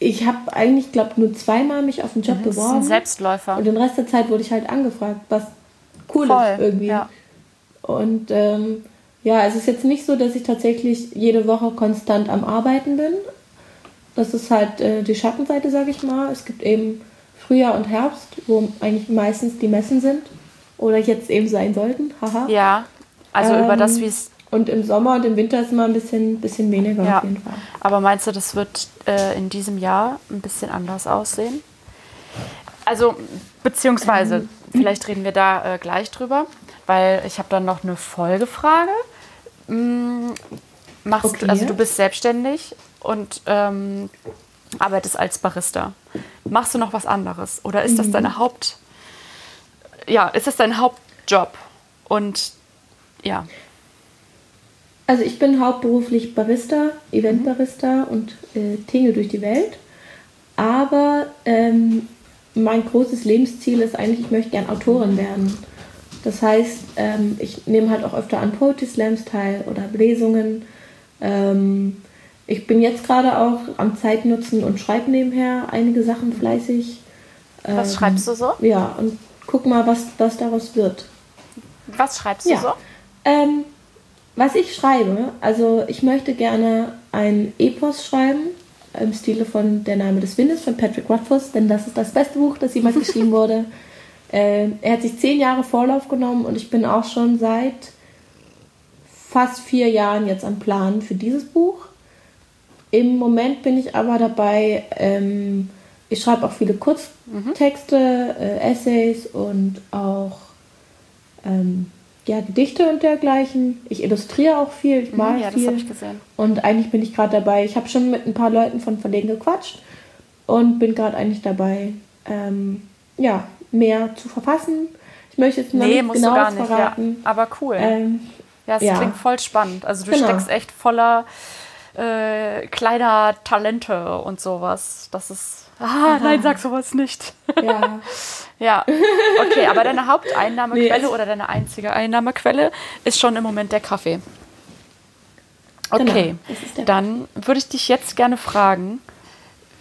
ich habe eigentlich, glaube nur zweimal mich auf einen Job Das ist ein beworben. Selbstläufer. Und den Rest der Zeit wurde ich halt angefragt, was cool Voll, ist irgendwie. ja. Und ähm, ja, es ist jetzt nicht so, dass ich tatsächlich jede Woche konstant am Arbeiten bin. Das ist halt äh, die Schattenseite, sage ich mal. Es gibt eben Frühjahr und Herbst, wo eigentlich meistens die Messen sind. Oder jetzt eben sein sollten. Haha. Ja, also über das, Ähm, wie es. Und im Sommer und im Winter ist immer ein bisschen, bisschen weniger Ja. auf jeden Fall. Aber meinst du, das wird äh, in diesem Jahr ein bisschen anders aussehen? Also, beziehungsweise, Ähm. vielleicht reden wir da äh, gleich drüber, weil ich habe dann noch eine Folgefrage. Mm, Machst Okay. du, also du bist selbstständig und ähm, arbeitest als Barista. Machst du noch was anderes? Oder ist das Mhm. deine Haupt. Ja, ist das dein Hauptjob? Und ja. Also ich bin hauptberuflich Barista, Eventbarista und äh, tingle durch die Welt. Aber ähm, mein großes Lebensziel ist eigentlich, ich möchte gern Autorin werden. Das heißt, ähm, ich nehme halt auch öfter an Poetry Slams teil oder Lesungen. Ähm, ich bin jetzt gerade auch am Zeitnutzen und schreibe nebenher einige Sachen fleißig. Was ähm, schreibst du so? Ja, und guck mal, was, was daraus wird. Was schreibst du ja. so? Ähm, was ich schreibe, also ich möchte gerne ein Epos schreiben, im Stile von Der Name des Windes von Patrick Rothfuss, denn das ist das beste Buch, das jemals geschrieben wurde. Äh, er hat sich zehn Jahre Vorlauf genommen und ich bin auch schon seit fast vier Jahren jetzt am Plan für dieses Buch. Im Moment bin ich aber dabei, ähm, ich schreibe auch viele Kurztexte, mhm. äh, Essays und auch ähm, ja, Gedichte und dergleichen. Ich illustriere auch viel, ich male mhm, ja, viel. das habe ich gesehen. Und eigentlich bin ich gerade dabei, ich habe schon mit ein paar Leuten von Verlegen gequatscht und bin gerade eigentlich dabei, ähm, ja, mehr zu verfassen. Ich möchte jetzt noch nee, nicht genau gar nicht, verraten. Ja, aber cool. Ähm, ja, es ja. klingt voll spannend. Also du genau. steckst echt voller äh, kleiner Talente und sowas. Das ist. Ah, Aha. nein, sag sowas nicht. Ja. ja. Okay, aber deine Haupteinnahmequelle nee, oder deine einzige Einnahmequelle ist schon im Moment der Kaffee. Okay, genau, dann würde ich dich jetzt gerne fragen,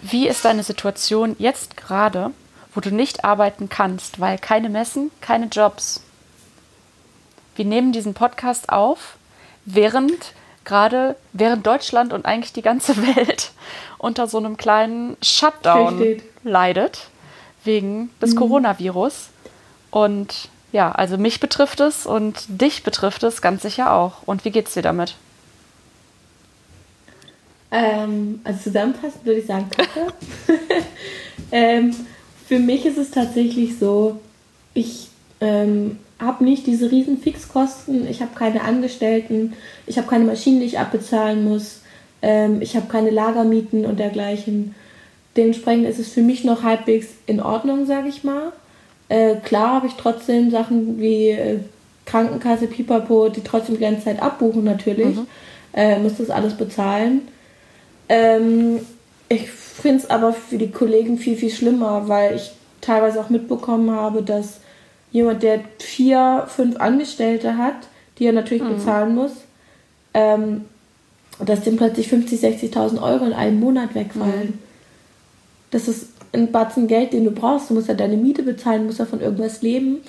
wie ist deine Situation jetzt gerade, wo du nicht arbeiten kannst, weil keine Messen, keine Jobs? Wir nehmen diesen Podcast auf, während gerade während Deutschland und eigentlich die ganze Welt unter so einem kleinen Shutdown Richtig. leidet wegen des mhm. Coronavirus. Und ja, also mich betrifft es und dich betrifft es ganz sicher auch. Und wie geht's dir damit? Ähm, also zusammenfassend würde ich sagen, kacke. ähm, für mich ist es tatsächlich so, ich ähm, habe nicht diese riesen Fixkosten, ich habe keine Angestellten, ich habe keine Maschinen, die ich abbezahlen muss, ähm, ich habe keine Lagermieten und dergleichen. Dementsprechend ist es für mich noch halbwegs in Ordnung, sage ich mal. Äh, klar habe ich trotzdem Sachen wie äh, Krankenkasse, Pipapo, die trotzdem die ganze Zeit abbuchen natürlich. Mhm. Äh, muss das alles bezahlen. Ähm, ich finde es aber für die Kollegen viel, viel schlimmer, weil ich teilweise auch mitbekommen habe, dass jemand, der vier, fünf Angestellte hat, die er natürlich mhm. bezahlen muss, ähm, dass dem plötzlich 50, 60.000 Euro in einem Monat wegfallen. Mhm. Das ist ein Batzen Geld, den du brauchst. Du musst ja deine Miete bezahlen, musst ja von irgendwas leben.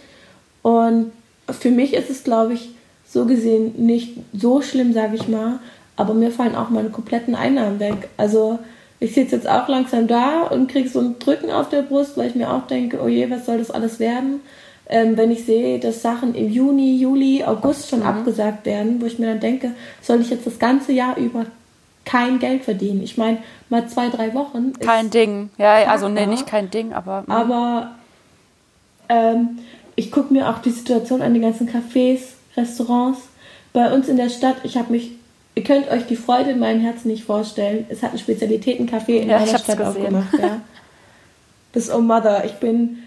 Und für mich ist es, glaube ich, so gesehen nicht so schlimm, sage ich mal. Aber mir fallen auch meine kompletten Einnahmen weg. Also ich sitze jetzt auch langsam da und kriege so ein Drücken auf der Brust, weil ich mir auch denke, oh je, was soll das alles werden? Ähm, wenn ich sehe, dass Sachen im Juni, Juli, August schon mhm. abgesagt werden, wo ich mir dann denke, soll ich jetzt das ganze Jahr über kein Geld verdienen? Ich meine, mal zwei, drei Wochen. Kein Ding. Ja, Tag, also nee, nicht kein Ding, aber. Mh. Aber ähm, ich gucke mir auch die Situation an den ganzen Cafés, Restaurants. Bei uns in der Stadt, ich habe mich Ihr könnt euch die Freude in meinem Herzen nicht vorstellen. Es hat ein Spezialitätencafé in ja, meiner Stadt aufgemacht. Ja. Das Oh Mother. Ich bin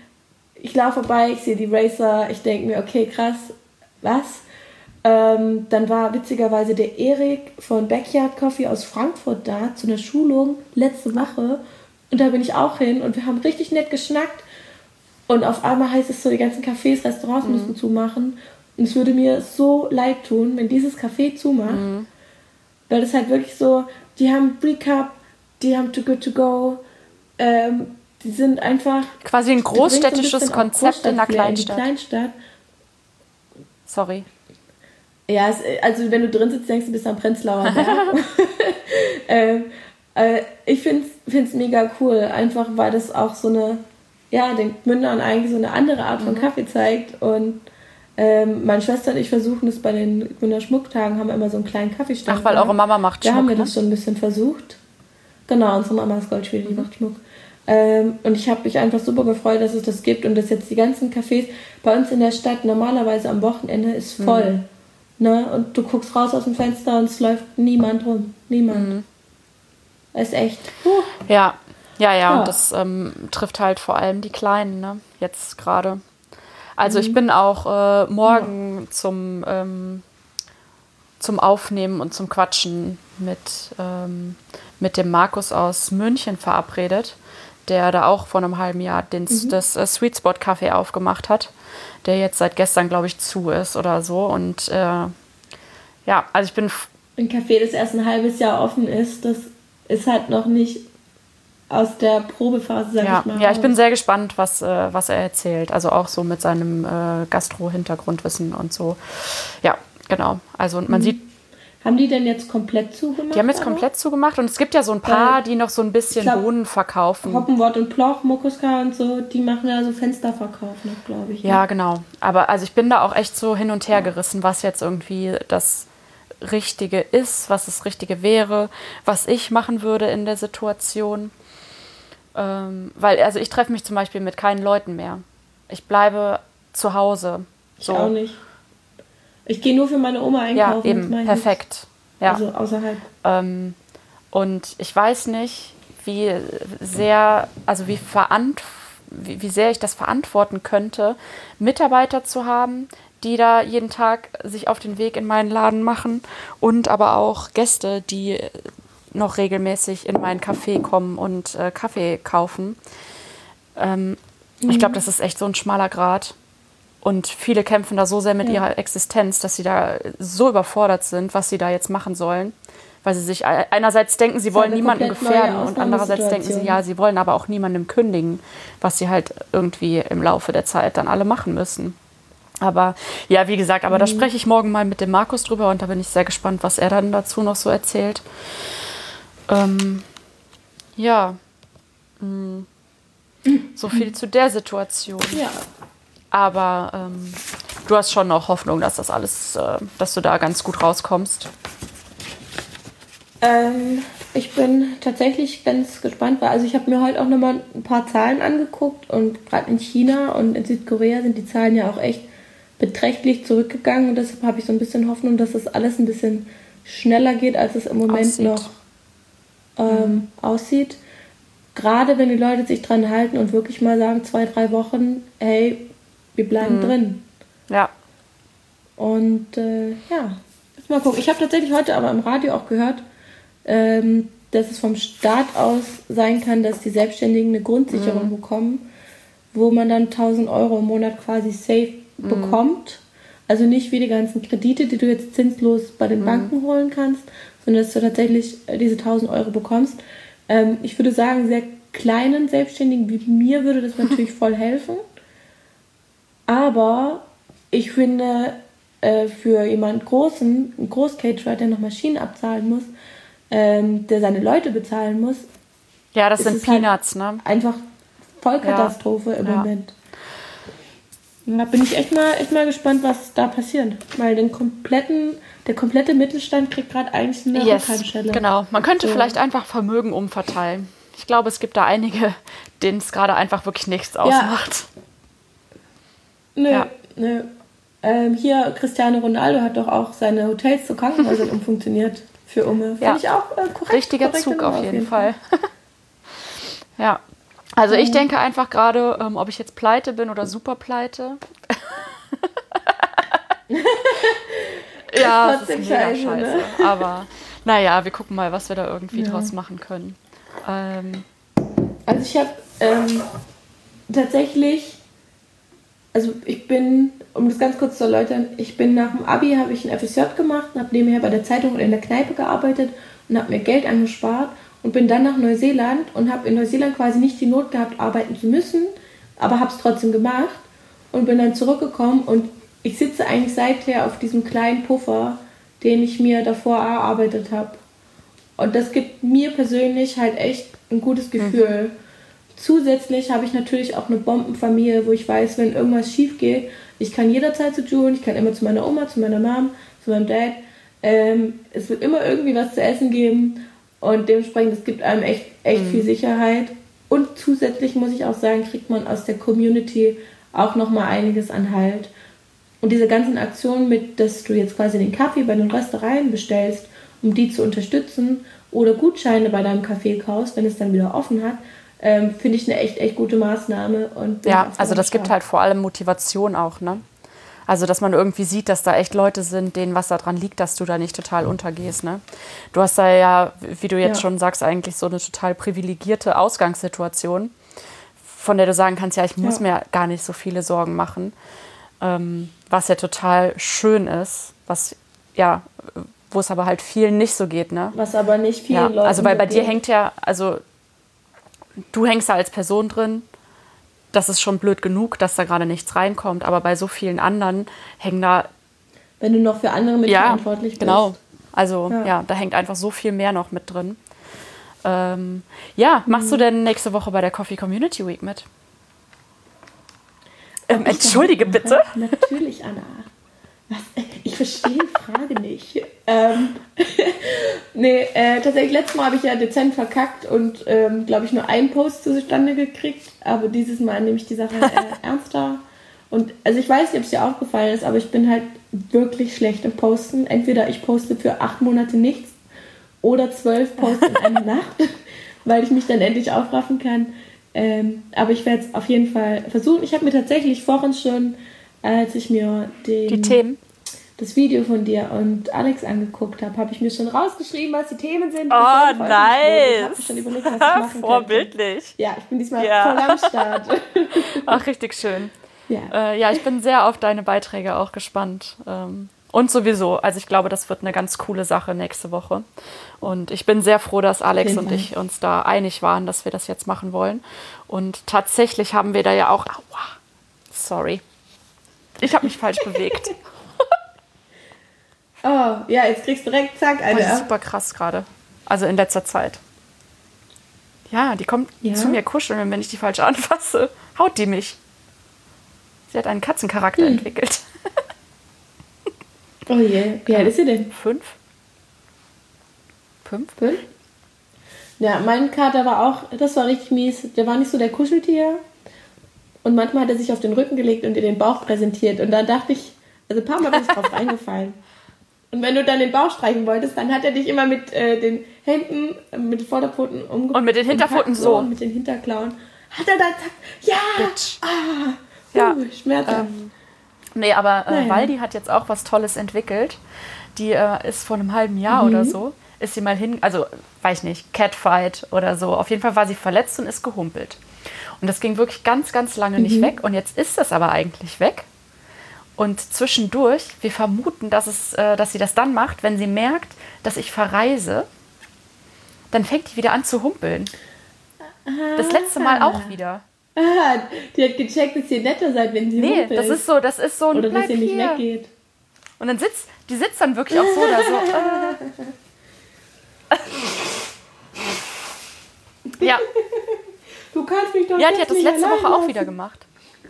ich laufe vorbei, ich sehe die Racer, ich denke mir, okay, krass, was? Ähm, dann war witzigerweise der Erik von Backyard Coffee aus Frankfurt da zu einer Schulung letzte Woche. Und da bin ich auch hin und wir haben richtig nett geschnackt. Und auf einmal heißt es so, die ganzen Cafés, Restaurants mhm. müssen zumachen. Und es würde mir so leid tun, wenn dieses Café zumacht. Mhm. Weil das halt wirklich so, die haben Recap, die haben Too Good To Go, ähm, die sind einfach. Quasi ein großstädtisches ein Konzept in einer Kleinstadt. In Kleinstadt. Sorry. Ja, es, also wenn du drin sitzt, denkst du, bist am Prenzlauer Berg. ähm, äh, ich finde es mega cool, einfach weil das auch so eine, ja, den Mündern eigentlich so eine andere Art von mhm. Kaffee zeigt. Und ähm, meine Schwester und ich versuchen es bei den Gründer Schmucktagen, haben wir immer so einen kleinen Kaffeestand. Ach, weil eure Mama macht Schmuck. Da haben wir ne? das schon ein bisschen versucht. Genau, unsere Mama ist Goldschmiede, die macht Schmuck. Ähm, und ich habe mich einfach super gefreut, dass es das gibt und dass jetzt die ganzen Cafés bei uns in der Stadt normalerweise am Wochenende ist mhm. voll. Mhm. Ne? Und du guckst raus aus dem Fenster und es läuft niemand rum. Niemand. Mhm. Ist echt. Uh. Ja. ja, ja, ja, und das ähm, trifft halt vor allem die Kleinen, ne? Jetzt gerade. Also ich bin auch äh, morgen ja. zum, ähm, zum Aufnehmen und zum Quatschen mit, ähm, mit dem Markus aus München verabredet, der da auch vor einem halben Jahr den, mhm. das äh, Sweet Spot Café aufgemacht hat, der jetzt seit gestern, glaube ich, zu ist oder so. Und äh, ja, also ich bin. Ein Café, das erst ein halbes Jahr offen ist, das ist halt noch nicht aus der Probephase, sag ja, ich mal. Ja, ich bin sehr gespannt, was, äh, was er erzählt. Also auch so mit seinem äh, Gastro-Hintergrundwissen und so. Ja, genau. Also man mhm. sieht. Haben die denn jetzt komplett zugemacht? Die haben jetzt komplett zugemacht und es gibt ja so ein paar, die noch so ein bisschen glaub, Bohnen verkaufen. Hoppenwort und Ploch, Mokuska und so, die machen ja so Fensterverkauf noch, glaube ich. Ja, ne? genau. Aber also ich bin da auch echt so hin und her gerissen, was jetzt irgendwie das Richtige ist, was das Richtige wäre, was ich machen würde in der Situation. Ähm, weil, also ich treffe mich zum Beispiel mit keinen Leuten mehr. Ich bleibe zu Hause. So. Ich auch nicht. Ich gehe nur für meine Oma einkaufen. Ja, eben, perfekt. Ja. Also außerhalb. Ähm, und ich weiß nicht, wie sehr, also wie, verant wie, wie sehr ich das verantworten könnte, Mitarbeiter zu haben, die da jeden Tag sich auf den Weg in meinen Laden machen und aber auch Gäste, die noch regelmäßig in mein Café kommen und äh, Kaffee kaufen. Ähm, mhm. Ich glaube, das ist echt so ein schmaler Grad. Und viele kämpfen da so sehr mit ja. ihrer Existenz, dass sie da so überfordert sind, was sie da jetzt machen sollen. Weil sie sich einerseits denken, sie wollen niemanden gefährden und andererseits denken sie, ja, sie wollen aber auch niemandem kündigen, was sie halt irgendwie im Laufe der Zeit dann alle machen müssen. Aber ja, wie gesagt, aber mhm. da spreche ich morgen mal mit dem Markus drüber und da bin ich sehr gespannt, was er dann dazu noch so erzählt. Ähm, ja. Mhm. So viel zu der Situation. Ja. Aber ähm, du hast schon noch Hoffnung, dass das alles, äh, dass du da ganz gut rauskommst. Ähm, ich bin tatsächlich ganz gespannt, weil also ich habe mir heute auch nochmal ein paar Zahlen angeguckt und gerade in China und in Südkorea sind die Zahlen ja auch echt beträchtlich zurückgegangen und deshalb habe ich so ein bisschen Hoffnung, dass das alles ein bisschen schneller geht, als es im Moment Aussieht. noch ähm, mhm. aussieht. Gerade wenn die Leute sich dran halten und wirklich mal sagen, zwei, drei Wochen, hey, wir bleiben mhm. drin. Ja. Und äh, ja, jetzt mal gucken. Ich habe tatsächlich heute aber im Radio auch gehört, ähm, dass es vom Staat aus sein kann, dass die Selbstständigen eine Grundsicherung mhm. bekommen, wo man dann 1000 Euro im Monat quasi safe mhm. bekommt. Also nicht wie die ganzen Kredite, die du jetzt zinslos bei den mhm. Banken holen kannst, sondern dass du tatsächlich äh, diese 1000 Euro bekommst. Ähm, ich würde sagen, sehr kleinen Selbstständigen wie mir würde das natürlich voll helfen. Aber ich finde, äh, für jemand Großen, einen Großcaterer, der noch Maschinen abzahlen muss, ähm, der seine Leute bezahlen muss. Ja, das sind halt Peanuts, halt ne? Einfach Vollkatastrophe ja. im ja. Moment. Da bin ich echt mal, echt mal gespannt, was da passiert. Weil den kompletten, der komplette Mittelstand kriegt gerade eigentlich eine yes, Genau. Man könnte so. vielleicht einfach Vermögen umverteilen. Ich glaube, es gibt da einige, denen es gerade einfach wirklich nichts ausmacht. Ja. Nö, ja. nö. Ähm, hier, Cristiano Ronaldo hat doch auch seine Hotels zu Krankenhäusern umfunktioniert für Umme. Finde ja. ich auch äh, korrekt. Richtiger Zug auf jeden, jeden Fall. Fall. ja. Also ich mhm. denke einfach gerade, ähm, ob ich jetzt pleite bin oder super pleite. ja, das ist mega scheiße. scheiße. Ne? Aber naja, wir gucken mal, was wir da irgendwie ja. draus machen können. Ähm, also ich habe ähm, tatsächlich, also ich bin, um das ganz kurz zu erläutern, ich bin nach dem Abi, habe ich ein FSJ gemacht und habe nebenher bei der Zeitung und in der Kneipe gearbeitet und habe mir Geld angespart und bin dann nach Neuseeland und habe in Neuseeland quasi nicht die Not gehabt, arbeiten zu müssen, aber habe es trotzdem gemacht und bin dann zurückgekommen und ich sitze eigentlich seither auf diesem kleinen Puffer, den ich mir davor erarbeitet habe. Und das gibt mir persönlich halt echt ein gutes Gefühl. Mhm. Zusätzlich habe ich natürlich auch eine Bombenfamilie, wo ich weiß, wenn irgendwas schief geht, ich kann jederzeit zu June, ich kann immer zu meiner Oma, zu meiner Mom, zu meinem Dad. Ähm, es wird immer irgendwie was zu essen geben und dementsprechend, es gibt einem echt, echt mhm. viel Sicherheit. Und zusätzlich muss ich auch sagen, kriegt man aus der Community auch nochmal einiges an Halt. Und diese ganzen Aktionen mit, dass du jetzt quasi den Kaffee bei den Röstereien bestellst, um die zu unterstützen, oder Gutscheine bei deinem Café kaufst, wenn es dann wieder offen hat, ähm, finde ich eine echt, echt gute Maßnahme. Und ja, also das gibt halt vor allem Motivation auch, ne? Also, dass man irgendwie sieht, dass da echt Leute sind, denen was daran liegt, dass du da nicht total untergehst. Ne? Du hast da ja, wie du jetzt ja. schon sagst, eigentlich so eine total privilegierte Ausgangssituation, von der du sagen kannst, ja, ich muss ja. mir gar nicht so viele Sorgen machen. Ähm, was ja total schön ist, was ja, wo es aber halt vielen nicht so geht, ne? Was aber nicht vielen ja, Leuten Also weil bei dir hängt ja, also du hängst da als Person drin, das ist schon blöd genug, dass da gerade nichts reinkommt, aber bei so vielen anderen hängen da. Wenn du noch für andere mitverantwortlich ja, genau. bist. Genau. Also ja. ja. da hängt einfach so viel mehr noch mit drin. Ähm, ja, machst mhm. du denn nächste Woche bei der Coffee Community Week mit? Ähm, entschuldige bitte. Natürlich, Anna. Was? Ich verstehe die Frage nicht. Ähm, nee, äh, tatsächlich, letztes Mal habe ich ja dezent verkackt und, ähm, glaube ich, nur einen Post zustande gekriegt. Aber dieses Mal nehme ich die Sache äh, ernster. Und also ich weiß nicht, ob es dir aufgefallen ist, aber ich bin halt wirklich schlecht im Posten. Entweder ich poste für acht Monate nichts oder zwölf Posts in einer Nacht, weil ich mich dann endlich aufraffen kann. Ähm, aber ich werde es auf jeden Fall versuchen. Ich habe mir tatsächlich vorhin schon als ich mir den, das Video von dir und Alex angeguckt habe, habe ich mir schon rausgeschrieben, was die Themen sind. Oh, nice! Ich schon überlegt, was ich machen Vorbildlich. Könnte. Ja, ich bin diesmal ja. voll am Start. Ach, richtig schön. Ja. Äh, ja, ich bin sehr auf deine Beiträge auch gespannt. Ähm, und sowieso, also ich glaube, das wird eine ganz coole Sache nächste Woche. Und ich bin sehr froh, dass Alex und ich uns da einig waren, dass wir das jetzt machen wollen. Und tatsächlich haben wir da ja auch, aua, sorry, ich habe mich falsch bewegt. Oh, ja, jetzt kriegst du direkt, zack, eine. Das ist super krass gerade. Also in letzter Zeit. Ja, die kommt ja? zu mir kuscheln und wenn ich die falsch anfasse, haut die mich. Sie hat einen Katzencharakter hm. entwickelt. oh je, wie alt ist sie denn? Fünf. Fünf? Fünf? Ja, mein Kater war auch, das war richtig mies. Der war nicht so der Kuscheltier. Und manchmal hat er sich auf den Rücken gelegt und dir den Bauch präsentiert. Und dann dachte ich, also ein paar Mal bin ich drauf reingefallen. Und wenn du dann den Bauch streichen wolltest, dann hat er dich immer mit äh, den Händen, äh, mit den Vorderpfoten umgebracht. Und mit den Hinterpfoten so. Und mit den Hinterklauen. Hat er dann zack, ja! Bitch. Ah, ja. Uh. Ähm, nee, aber äh, naja. Waldi hat jetzt auch was Tolles entwickelt. Die äh, ist vor einem halben Jahr mhm. oder so, ist sie mal hin, also weiß ich nicht, Catfight oder so. Auf jeden Fall war sie verletzt und ist gehumpelt. Und das ging wirklich ganz, ganz lange mhm. nicht weg. Und jetzt ist das aber eigentlich weg. Und zwischendurch, wir vermuten, dass, es, äh, dass sie das dann macht, wenn sie merkt, dass ich verreise, dann fängt die wieder an zu humpeln. Das letzte Mal auch wieder. Ah, die hat gecheckt, dass ihr netter seid, wenn sie nee, humpelt. Nee, das ist so, das ist so ein Oder dass ihr nicht hier. weggeht. Und dann sitzt, die sitzt dann wirklich auch so oder so. Äh. ja. Du kannst mich doch Ja, die hat das letzte Woche auch wieder gemacht,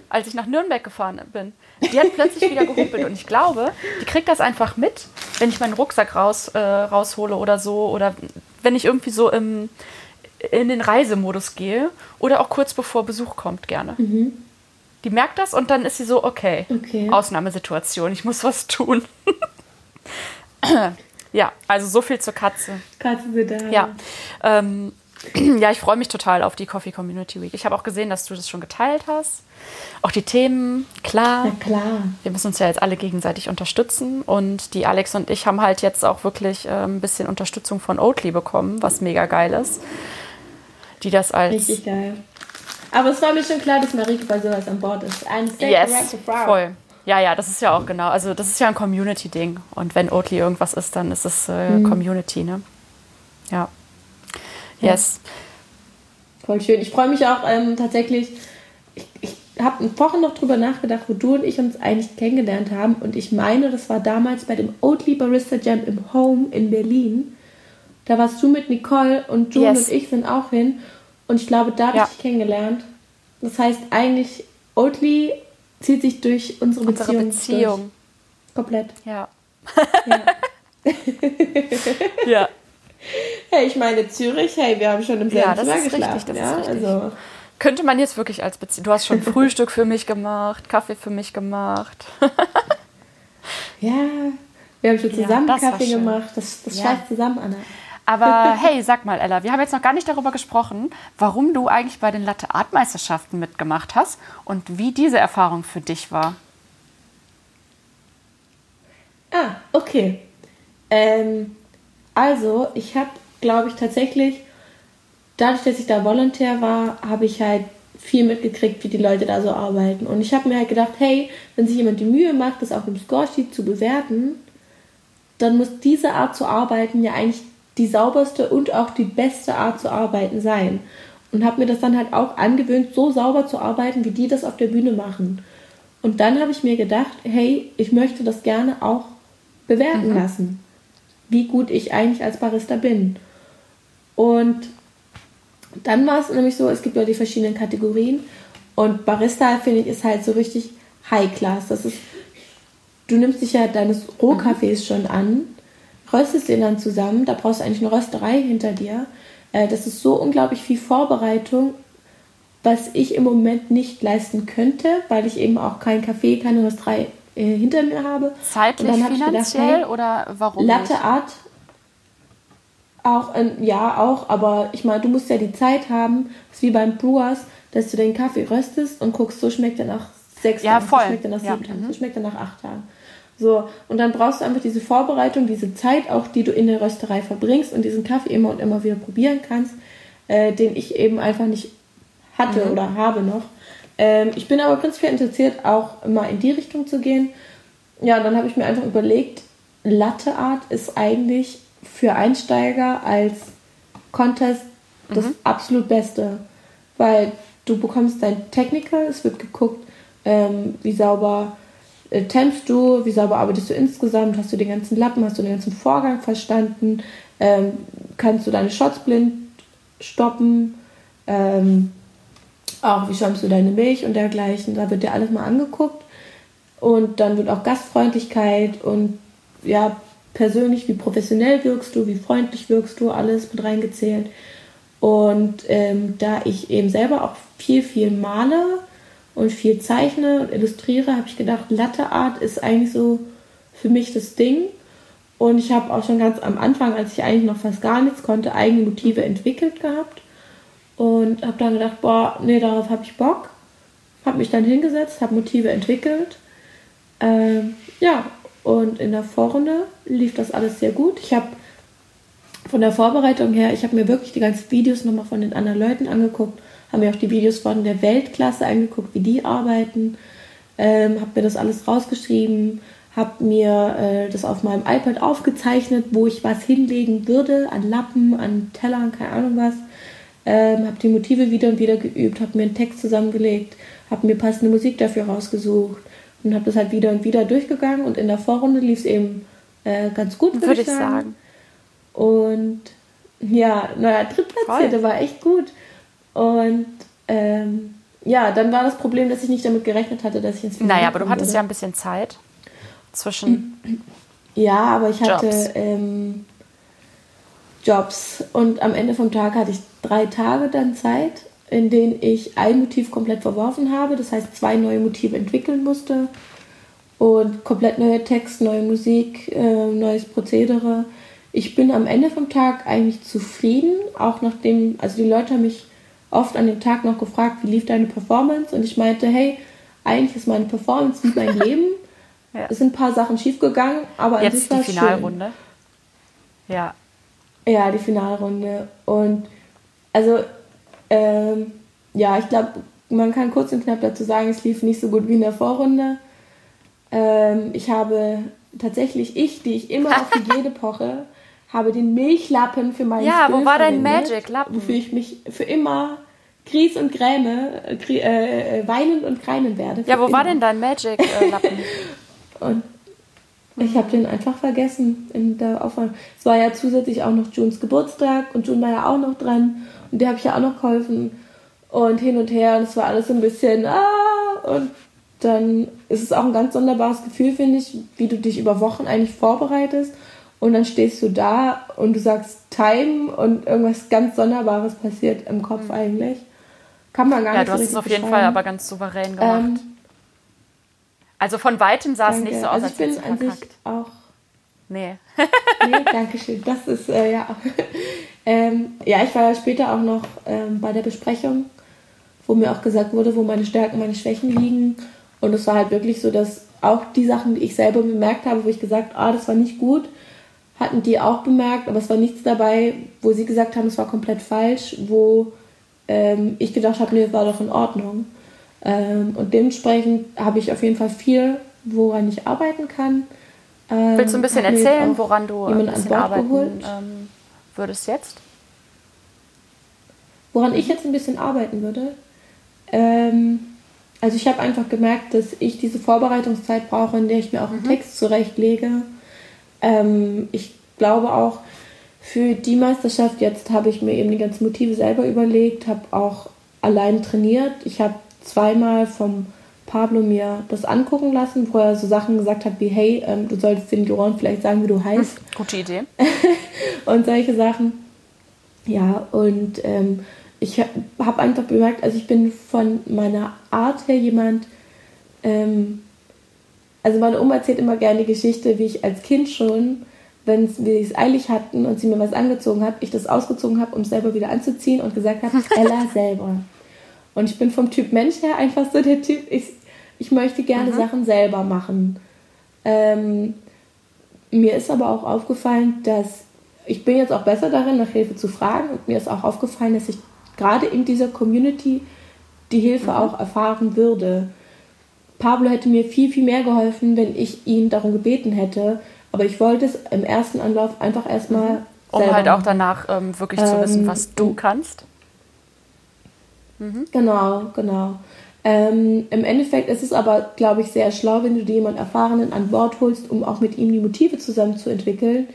als ich nach Nürnberg gefahren bin. Die hat plötzlich wieder gehumpelt und ich glaube, die kriegt das einfach mit, wenn ich meinen Rucksack raus, äh, raushole oder so oder wenn ich irgendwie so im, in den Reisemodus gehe oder auch kurz bevor Besuch kommt gerne. Mhm. Die merkt das und dann ist sie so, okay, okay. Ausnahmesituation, ich muss was tun. ja, also so viel zur Katze. Katze sind da. Ja. Ähm, ja, ich freue mich total auf die Coffee Community Week. Ich habe auch gesehen, dass du das schon geteilt hast. Auch die Themen, klar. Na klar. Wir müssen uns ja jetzt alle gegenseitig unterstützen. Und die Alex und ich haben halt jetzt auch wirklich äh, ein bisschen Unterstützung von Oatly bekommen, was mega geil ist. Die das als. Richtig geil. Aber es war mir schon klar, dass Marike bei sowas an Bord ist. Ein yes, voll. Ja, ja, das ist ja auch genau. Also, das ist ja ein Community-Ding. Und wenn Oatly irgendwas ist, dann ist es äh, mhm. Community, ne? Ja. Yes. Voll schön. Ich freue mich auch ähm, tatsächlich. Ich, ich habe vorhin noch drüber nachgedacht, wo du und ich uns eigentlich kennengelernt haben. Und ich meine, das war damals bei dem Oatly Barista Jam im Home in Berlin. Da warst du mit Nicole und June yes. und ich sind auch hin. Und ich glaube, da habe ja. ich dich kennengelernt. Das heißt, eigentlich, Oatly zieht sich durch unsere, unsere Beziehung. Beziehung. Durch. Komplett. Ja. Ja. ja. Hey, ich meine Zürich, hey, wir haben schon im selben ja, Zimmer geschlafen. Richtig, das ja? ist richtig. Also. Könnte man jetzt wirklich als Beziehung. Du hast schon Frühstück für mich gemacht, Kaffee für mich gemacht. ja, wir haben schon zusammen ja, Kaffee gemacht. Das, das ja. scheißt zusammen, Anna. Aber hey, sag mal, Ella, wir haben jetzt noch gar nicht darüber gesprochen, warum du eigentlich bei den Latte Art Meisterschaften mitgemacht hast und wie diese Erfahrung für dich war. Ah, okay. Ähm, also, ich habe, glaube ich, tatsächlich, dadurch, dass ich da Volontär war, habe ich halt viel mitgekriegt, wie die Leute da so arbeiten. Und ich habe mir halt gedacht, hey, wenn sich jemand die Mühe macht, das auf dem Scoresheet zu bewerten, dann muss diese Art zu arbeiten ja eigentlich die sauberste und auch die beste Art zu arbeiten sein. Und habe mir das dann halt auch angewöhnt, so sauber zu arbeiten, wie die das auf der Bühne machen. Und dann habe ich mir gedacht, hey, ich möchte das gerne auch bewerten mhm. lassen, wie gut ich eigentlich als Barista bin. Und dann war es nämlich so, es gibt ja die verschiedenen Kategorien und Barista, finde ich, ist halt so richtig High Class. Das ist, du nimmst dich ja deines Rohkaffees schon an, röstest den dann zusammen, da brauchst du eigentlich eine Rösterei hinter dir. Äh, das ist so unglaublich viel Vorbereitung, was ich im Moment nicht leisten könnte, weil ich eben auch keinen Kaffee, keine Rösterei äh, hinter mir habe. Zeitlich, finanziell gedacht, hey, oder warum? Latte nicht? Art auch, äh, ja, auch, aber ich meine, du musst ja die Zeit haben, ist wie beim Brewers, dass du den Kaffee röstest und guckst, so schmeckt er nach sechs ja, Tagen, voll. so schmeckt er nach sieben ja. Tagen, so mhm. schmeckt er nach acht Tagen. So, und dann brauchst du einfach diese Vorbereitung, diese Zeit auch, die du in der Rösterei verbringst und diesen Kaffee immer und immer wieder probieren kannst, äh, den ich eben einfach nicht hatte mhm. oder habe noch. Ähm, ich bin aber prinzipiell interessiert, auch mal in die Richtung zu gehen. Ja, dann habe ich mir einfach überlegt, Latte Art ist eigentlich für Einsteiger als Contest das mhm. absolut Beste, weil du bekommst dein Technical, es wird geguckt, ähm, wie sauber äh, tempst du, wie sauber arbeitest du insgesamt, hast du den ganzen Lappen, hast du den ganzen Vorgang verstanden, ähm, kannst du deine Shots blind stoppen, ähm, auch wie schäumst du deine Milch und dergleichen, da wird dir alles mal angeguckt und dann wird auch Gastfreundlichkeit und ja, persönlich, wie professionell wirkst du, wie freundlich wirkst du, alles mit reingezählt. Und ähm, da ich eben selber auch viel, viel male und viel zeichne und illustriere, habe ich gedacht, Latte Art ist eigentlich so für mich das Ding. Und ich habe auch schon ganz am Anfang, als ich eigentlich noch fast gar nichts konnte, eigene Motive entwickelt gehabt. Und habe dann gedacht, boah, nee, darauf habe ich Bock. Habe mich dann hingesetzt, habe Motive entwickelt. Ähm, ja, und in der Vorrunde lief das alles sehr gut. Ich habe von der Vorbereitung her, ich habe mir wirklich die ganzen Videos nochmal von den anderen Leuten angeguckt, habe mir auch die Videos von der Weltklasse angeguckt, wie die arbeiten, ähm, habe mir das alles rausgeschrieben, habe mir äh, das auf meinem iPad aufgezeichnet, wo ich was hinlegen würde, an Lappen, an Tellern, keine Ahnung was. Ähm, habe die Motive wieder und wieder geübt, habe mir einen Text zusammengelegt, habe mir passende Musik dafür rausgesucht und habe das halt wieder und wieder durchgegangen und in der Vorrunde lief es eben äh, ganz gut, würde, ich, sagen. sagen. Und ja, naja, Drittplatzierte war echt gut. Und ähm, ja, dann war das Problem, dass ich nicht damit gerechnet hatte, dass ich ins Finale Naja, aber du hattest würde. ja ein bisschen Zeit zwischen. Ja, aber ich hatte ähm, Jobs und am Ende vom Tag hatte ich drei Tage dann Zeit in denen ich ein Motiv komplett verworfen habe, das heißt zwei neue Motive entwickeln musste und komplett neuer Text, neue Musik, äh, neues Prozedere. Ich bin am Ende vom Tag eigentlich zufrieden, auch nachdem, also die Leute haben mich oft an dem Tag noch gefragt, wie lief deine Performance und ich meinte, hey, eigentlich ist meine Performance wie mein Leben. ja. Es sind ein paar Sachen schiefgegangen, aber Jetzt sich war die Finalrunde. Schön. Ja. Ja, die Finalrunde und also ähm, ja, ich glaube, man kann kurz und knapp dazu sagen, es lief nicht so gut wie in der Vorrunde. Ähm, ich habe tatsächlich, ich, die ich immer auf Hygiene poche, habe den Milchlappen für meinen Ja, Spill wo war dein Magic-Lappen? Wofür ich mich für immer Gries und Gräme, äh, äh, weinen und greinen werde. Ja, wo immer. war denn dein Magic-Lappen? und ich habe den einfach vergessen in der Aufwand. Es war ja zusätzlich auch noch Junes Geburtstag und June war ja auch noch dran. Und der habe ich ja auch noch geholfen. Und hin und her. Und es war alles so ein bisschen, ah, und dann ist es auch ein ganz sonderbares Gefühl, finde ich, wie du dich über Wochen eigentlich vorbereitest. Und dann stehst du da und du sagst Time und irgendwas ganz Sonderbares passiert im Kopf mhm. eigentlich. Kann man gar ja, nicht Ja, du hast es auf jeden Fall aber ganz souverän gemacht. Ähm, also von weitem sah es nicht so aus, also als ich bin an sich auch Nee. nee, danke schön. Das ist, äh, ja. ähm, ja, ich war ja später auch noch ähm, bei der Besprechung, wo mir auch gesagt wurde, wo meine Stärken, meine Schwächen liegen. Und es war halt wirklich so, dass auch die Sachen, die ich selber bemerkt habe, wo ich gesagt, ah, das war nicht gut, hatten die auch bemerkt, aber es war nichts dabei, wo sie gesagt haben, es war komplett falsch, wo ähm, ich gedacht habe, nee, es war doch in Ordnung. Ähm, und dementsprechend habe ich auf jeden Fall viel, woran ich arbeiten kann. Ähm, Willst du ein bisschen erzählen, woran du ein bisschen arbeiten ähm, würdest jetzt? Woran ich jetzt ein bisschen arbeiten würde? Ähm, also ich habe einfach gemerkt, dass ich diese Vorbereitungszeit brauche, in der ich mir auch einen mhm. Text zurechtlege. Ähm, ich glaube auch, für die Meisterschaft jetzt habe ich mir eben die ganzen Motive selber überlegt, habe auch allein trainiert. Ich habe zweimal vom Pablo mir das angucken lassen, wo er so Sachen gesagt hat wie, hey, ähm, du solltest den Joran vielleicht sagen, wie du heißt. Gute Idee. und solche Sachen. Ja, und ähm, ich habe einfach bemerkt, also ich bin von meiner Art her jemand, ähm, also meine Oma erzählt immer gerne die Geschichte, wie ich als Kind schon, wenn wir es eilig hatten und sie mir was angezogen hat, ich das ausgezogen habe, um es selber wieder anzuziehen und gesagt habe, Ella selber. Und ich bin vom Typ Mensch her einfach so der Typ, ich, ich möchte gerne mhm. Sachen selber machen. Ähm, mir ist aber auch aufgefallen, dass ich bin jetzt auch besser darin, nach Hilfe zu fragen und mir ist auch aufgefallen, dass ich gerade in dieser Community die Hilfe mhm. auch erfahren würde. Pablo hätte mir viel, viel mehr geholfen, wenn ich ihn darum gebeten hätte. Aber ich wollte es im ersten Anlauf einfach erstmal. Mhm. Um halt auch danach ähm, wirklich zu wissen, was du ähm, kannst. Mhm. Genau, genau. Ähm, Im Endeffekt ist es aber, glaube ich, sehr schlau, wenn du dir jemanden Erfahrenen an Bord holst, um auch mit ihm die Motive zusammen zu entwickeln,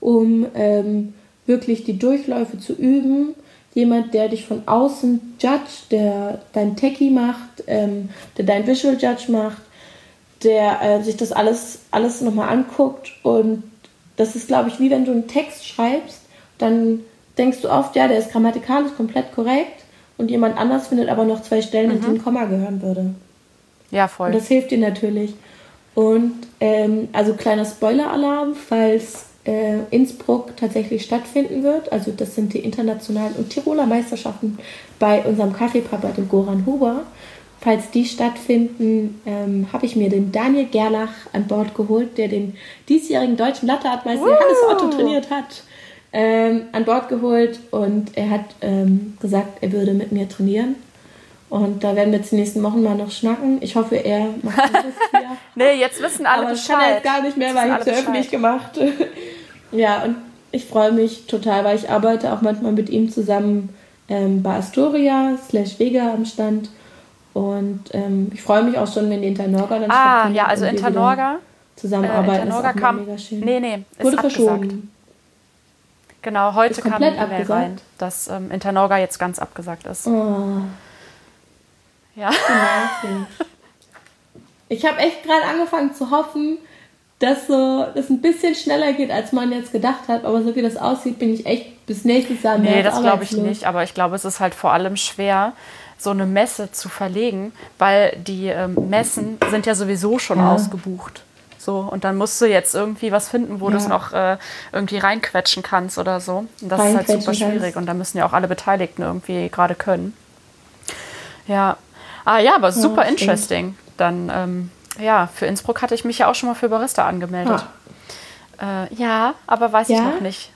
um ähm, wirklich die Durchläufe zu üben jemand, der dich von außen judge, der dein Techie macht, ähm, der dein Visual Judge macht, der äh, sich das alles, alles nochmal anguckt. Und das ist, glaube ich, wie wenn du einen Text schreibst, dann denkst du oft, ja, der ist grammatikalisch komplett korrekt und jemand anders findet aber noch zwei Stellen, mhm. in die ein Komma gehören würde. Ja, voll. Und das hilft dir natürlich. Und ähm, also kleiner Spoiler-Alarm, falls äh, Innsbruck tatsächlich stattfinden wird. Also das sind die internationalen und Tiroler Meisterschaften bei unserem Kaffeepapa, dem Goran Huber. Falls die stattfinden, ähm, habe ich mir den Daniel Gerlach an Bord geholt, der den diesjährigen deutschen Latteartmeister Johannes Otto trainiert hat, ähm, an Bord geholt und er hat ähm, gesagt, er würde mit mir trainieren. Und da werden wir jetzt die nächsten Wochen mal noch schnacken. Ich hoffe, er macht das hier. nee, jetzt wissen alle Aber Bescheid. Aber kann er jetzt gar nicht mehr, weil ich es öffentlich gemacht. Ja, und ich freue mich total, weil ich arbeite auch manchmal mit ihm zusammen ähm, bei Astoria slash Vega am Stand. Und ähm, ich freue mich auch schon, wenn die Internorga dann Ah, ja, also Internorga. Zusammenarbeiten äh, Internorga ist auch kam, mega schön. Nee, nee, ist Wurde abgesagt. verschoben. Genau, heute kam eine E-Mail rein, dass ähm, Internorga jetzt ganz abgesagt ist. Oh. Ja. Ich habe echt gerade angefangen zu hoffen, dass so das ein bisschen schneller geht, als man jetzt gedacht hat. Aber so wie das aussieht, bin ich echt bis nächstes Jahr mehr. Nee, das glaube ich nicht. Aber ich glaube, es ist halt vor allem schwer, so eine Messe zu verlegen, weil die ähm, Messen sind ja sowieso schon ja. ausgebucht. So, und dann musst du jetzt irgendwie was finden, wo ja. du es noch äh, irgendwie reinquetschen kannst oder so. Und das ist halt super schwierig. Kannst. Und da müssen ja auch alle Beteiligten irgendwie gerade können. Ja. Ah ja, aber super ja, interesting. Dann ähm, ja, für Innsbruck hatte ich mich ja auch schon mal für Barista angemeldet. Ah. Äh, ja, aber weiß ja? ich noch nicht.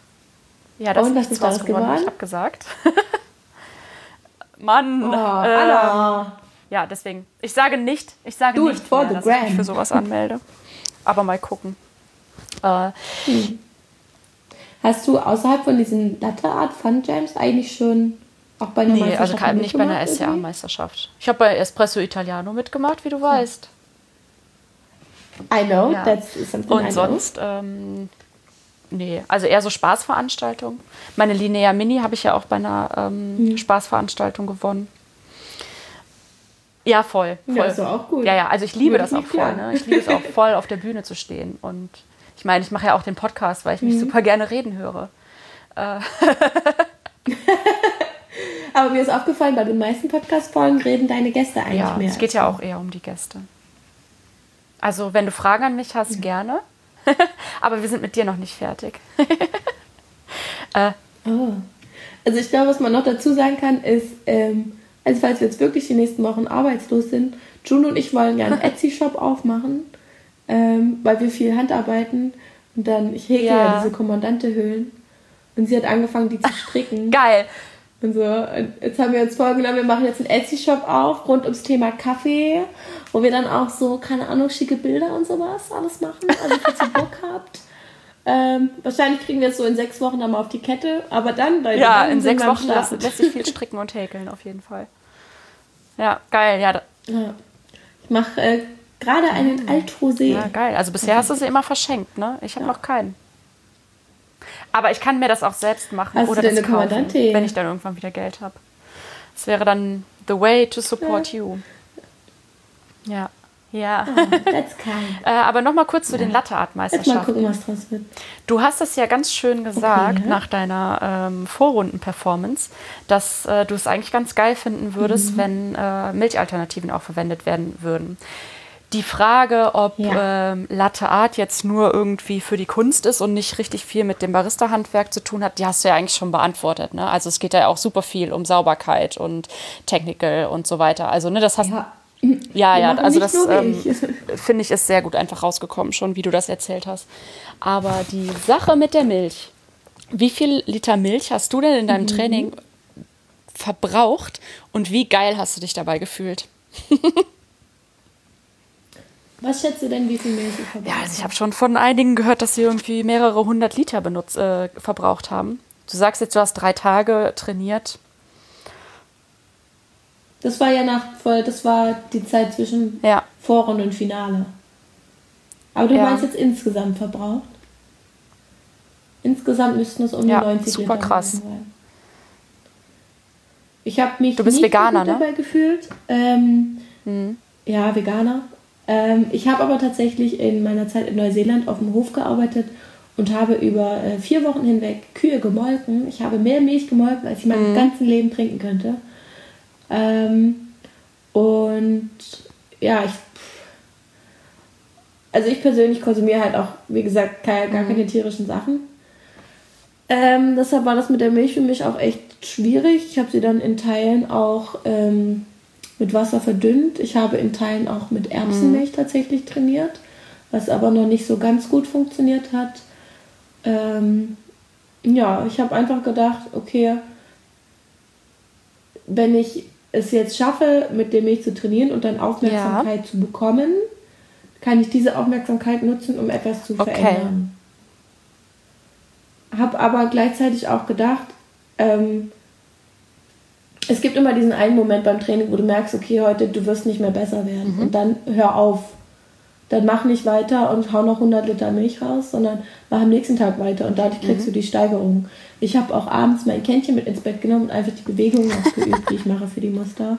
Ja, das Und, ist nichts draus geworden. Ich habe gesagt. Mann. Oh, äh, ja, deswegen. Ich sage nicht, ich sage Do nicht, mehr, dass grand. ich mich für sowas anmelde. Aber mal gucken. Äh, hm. Hast du außerhalb von diesen Latte Art Fun Jams eigentlich schon auch bei einer nee, Meisterschaft also nicht bei einer SCA-Meisterschaft. Ich habe bei Espresso Italiano mitgemacht, wie du weißt. I know, ja. that's something Und I sonst, ähm, nee, also eher so Spaßveranstaltungen. Meine Linnea Mini habe ich ja auch bei einer ähm, mhm. Spaßveranstaltung gewonnen. Ja, voll. voll. Ja, ist auch gut. Ja, ja, also ich liebe Würde das auch voll. Ne? Ich liebe es auch voll, auf der Bühne zu stehen. Und ich meine, ich mache ja auch den Podcast, weil ich mich mhm. super gerne reden höre. Äh. Aber mir ist aufgefallen, bei den meisten Podcast-Folgen reden deine Gäste eigentlich ja, mehr. Es geht ja auch eher um die Gäste. Also, wenn du Fragen an mich hast, mhm. gerne. Aber wir sind mit dir noch nicht fertig. äh, oh. Also ich glaube, was man noch dazu sagen kann, ist, ähm, also falls wir jetzt wirklich die nächsten Wochen arbeitslos sind, Juno und ich wollen ja einen Etsy-Shop aufmachen, ähm, weil wir viel Handarbeiten und dann, ich hege ja, ja diese Kommandante-Höhlen und sie hat angefangen, die zu stricken. Geil. Und so, und jetzt haben wir uns vorgenommen, wir machen jetzt einen Etsy-Shop auf, rund ums Thema Kaffee, wo wir dann auch so, keine Ahnung, schicke Bilder und sowas alles machen. Also, falls ihr Bock habt. Ähm, wahrscheinlich kriegen wir es so in sechs Wochen dann mal auf die Kette, aber dann, Leute, Ja, in sechs Wochen lässt, lässt sich viel stricken und häkeln, auf jeden Fall. Ja, geil, ja. ja. Ich mache äh, gerade einen mhm. Altrosé. Ja, geil. Also bisher hast du sie immer verschenkt, ne? Ich habe ja. noch keinen. Aber ich kann mir das auch selbst machen Hast oder das kaufen, Kommandante? wenn ich dann irgendwann wieder Geld habe. Das wäre dann the way to support ja. you. Ja. Ja. Oh, that's kind. äh, aber nochmal kurz zu den Latte Art Meisterschaften. Jetzt mal gucken, was draus wird. Du hast es ja ganz schön gesagt okay, nach deiner ähm, Vorrunden-Performance, dass äh, du es eigentlich ganz geil finden würdest, mhm. wenn äh, Milchalternativen auch verwendet werden würden. Die Frage, ob ja. ähm, Latte Art jetzt nur irgendwie für die Kunst ist und nicht richtig viel mit dem Barista-Handwerk zu tun hat, die hast du ja eigentlich schon beantwortet. Ne? Also es geht ja auch super viel um Sauberkeit und Technical und so weiter. Also ne, das hast ja. Ja, ja, also das ähm, finde ich ist sehr gut einfach rausgekommen, schon wie du das erzählt hast. Aber die Sache mit der Milch. Wie viel Liter Milch hast du denn in deinem mhm. Training verbraucht und wie geil hast du dich dabei gefühlt? Was schätzt du denn, wie viel Milch ich verbraucht Ja, also ich habe schon von einigen gehört, dass sie irgendwie mehrere hundert Liter benutzt, äh, verbraucht haben. Du sagst jetzt, du hast drei Tage trainiert. Das war ja nach, das war die Zeit zwischen ja. Vorrunde und Finale. Aber du ja. meinst jetzt insgesamt verbraucht? Insgesamt müssten es um ja, die 90 super Liter krass. sein. Ich habe mich du bist Veganer, ne? dabei gefühlt. Ähm, mhm. Ja, Veganer. Ähm, ich habe aber tatsächlich in meiner Zeit in Neuseeland auf dem Hof gearbeitet und habe über äh, vier Wochen hinweg Kühe gemolken. Ich habe mehr Milch gemolken, als ich mein mhm. ganzes Leben trinken könnte. Ähm, und ja, ich. Also ich persönlich konsumiere halt auch, wie gesagt, gar, gar mhm. keine tierischen Sachen. Ähm, deshalb war das mit der Milch für mich auch echt schwierig. Ich habe sie dann in Teilen auch ähm, mit Wasser verdünnt. Ich habe in Teilen auch mit Erbsenmilch mhm. tatsächlich trainiert, was aber noch nicht so ganz gut funktioniert hat. Ähm, ja, ich habe einfach gedacht, okay, wenn ich es jetzt schaffe, mit der Milch zu trainieren und dann Aufmerksamkeit ja. zu bekommen, kann ich diese Aufmerksamkeit nutzen, um etwas zu okay. verändern. Habe aber gleichzeitig auch gedacht, ähm, es gibt immer diesen einen Moment beim Training, wo du merkst, okay, heute du wirst nicht mehr besser werden. Mhm. Und dann hör auf. Dann mach nicht weiter und hau noch 100 Liter Milch raus, sondern mach am nächsten Tag weiter und dadurch kriegst mhm. du die Steigerung. Ich habe auch abends mein Kännchen mit ins Bett genommen und einfach die Bewegungen ausgeübt, die ich mache für die Muster.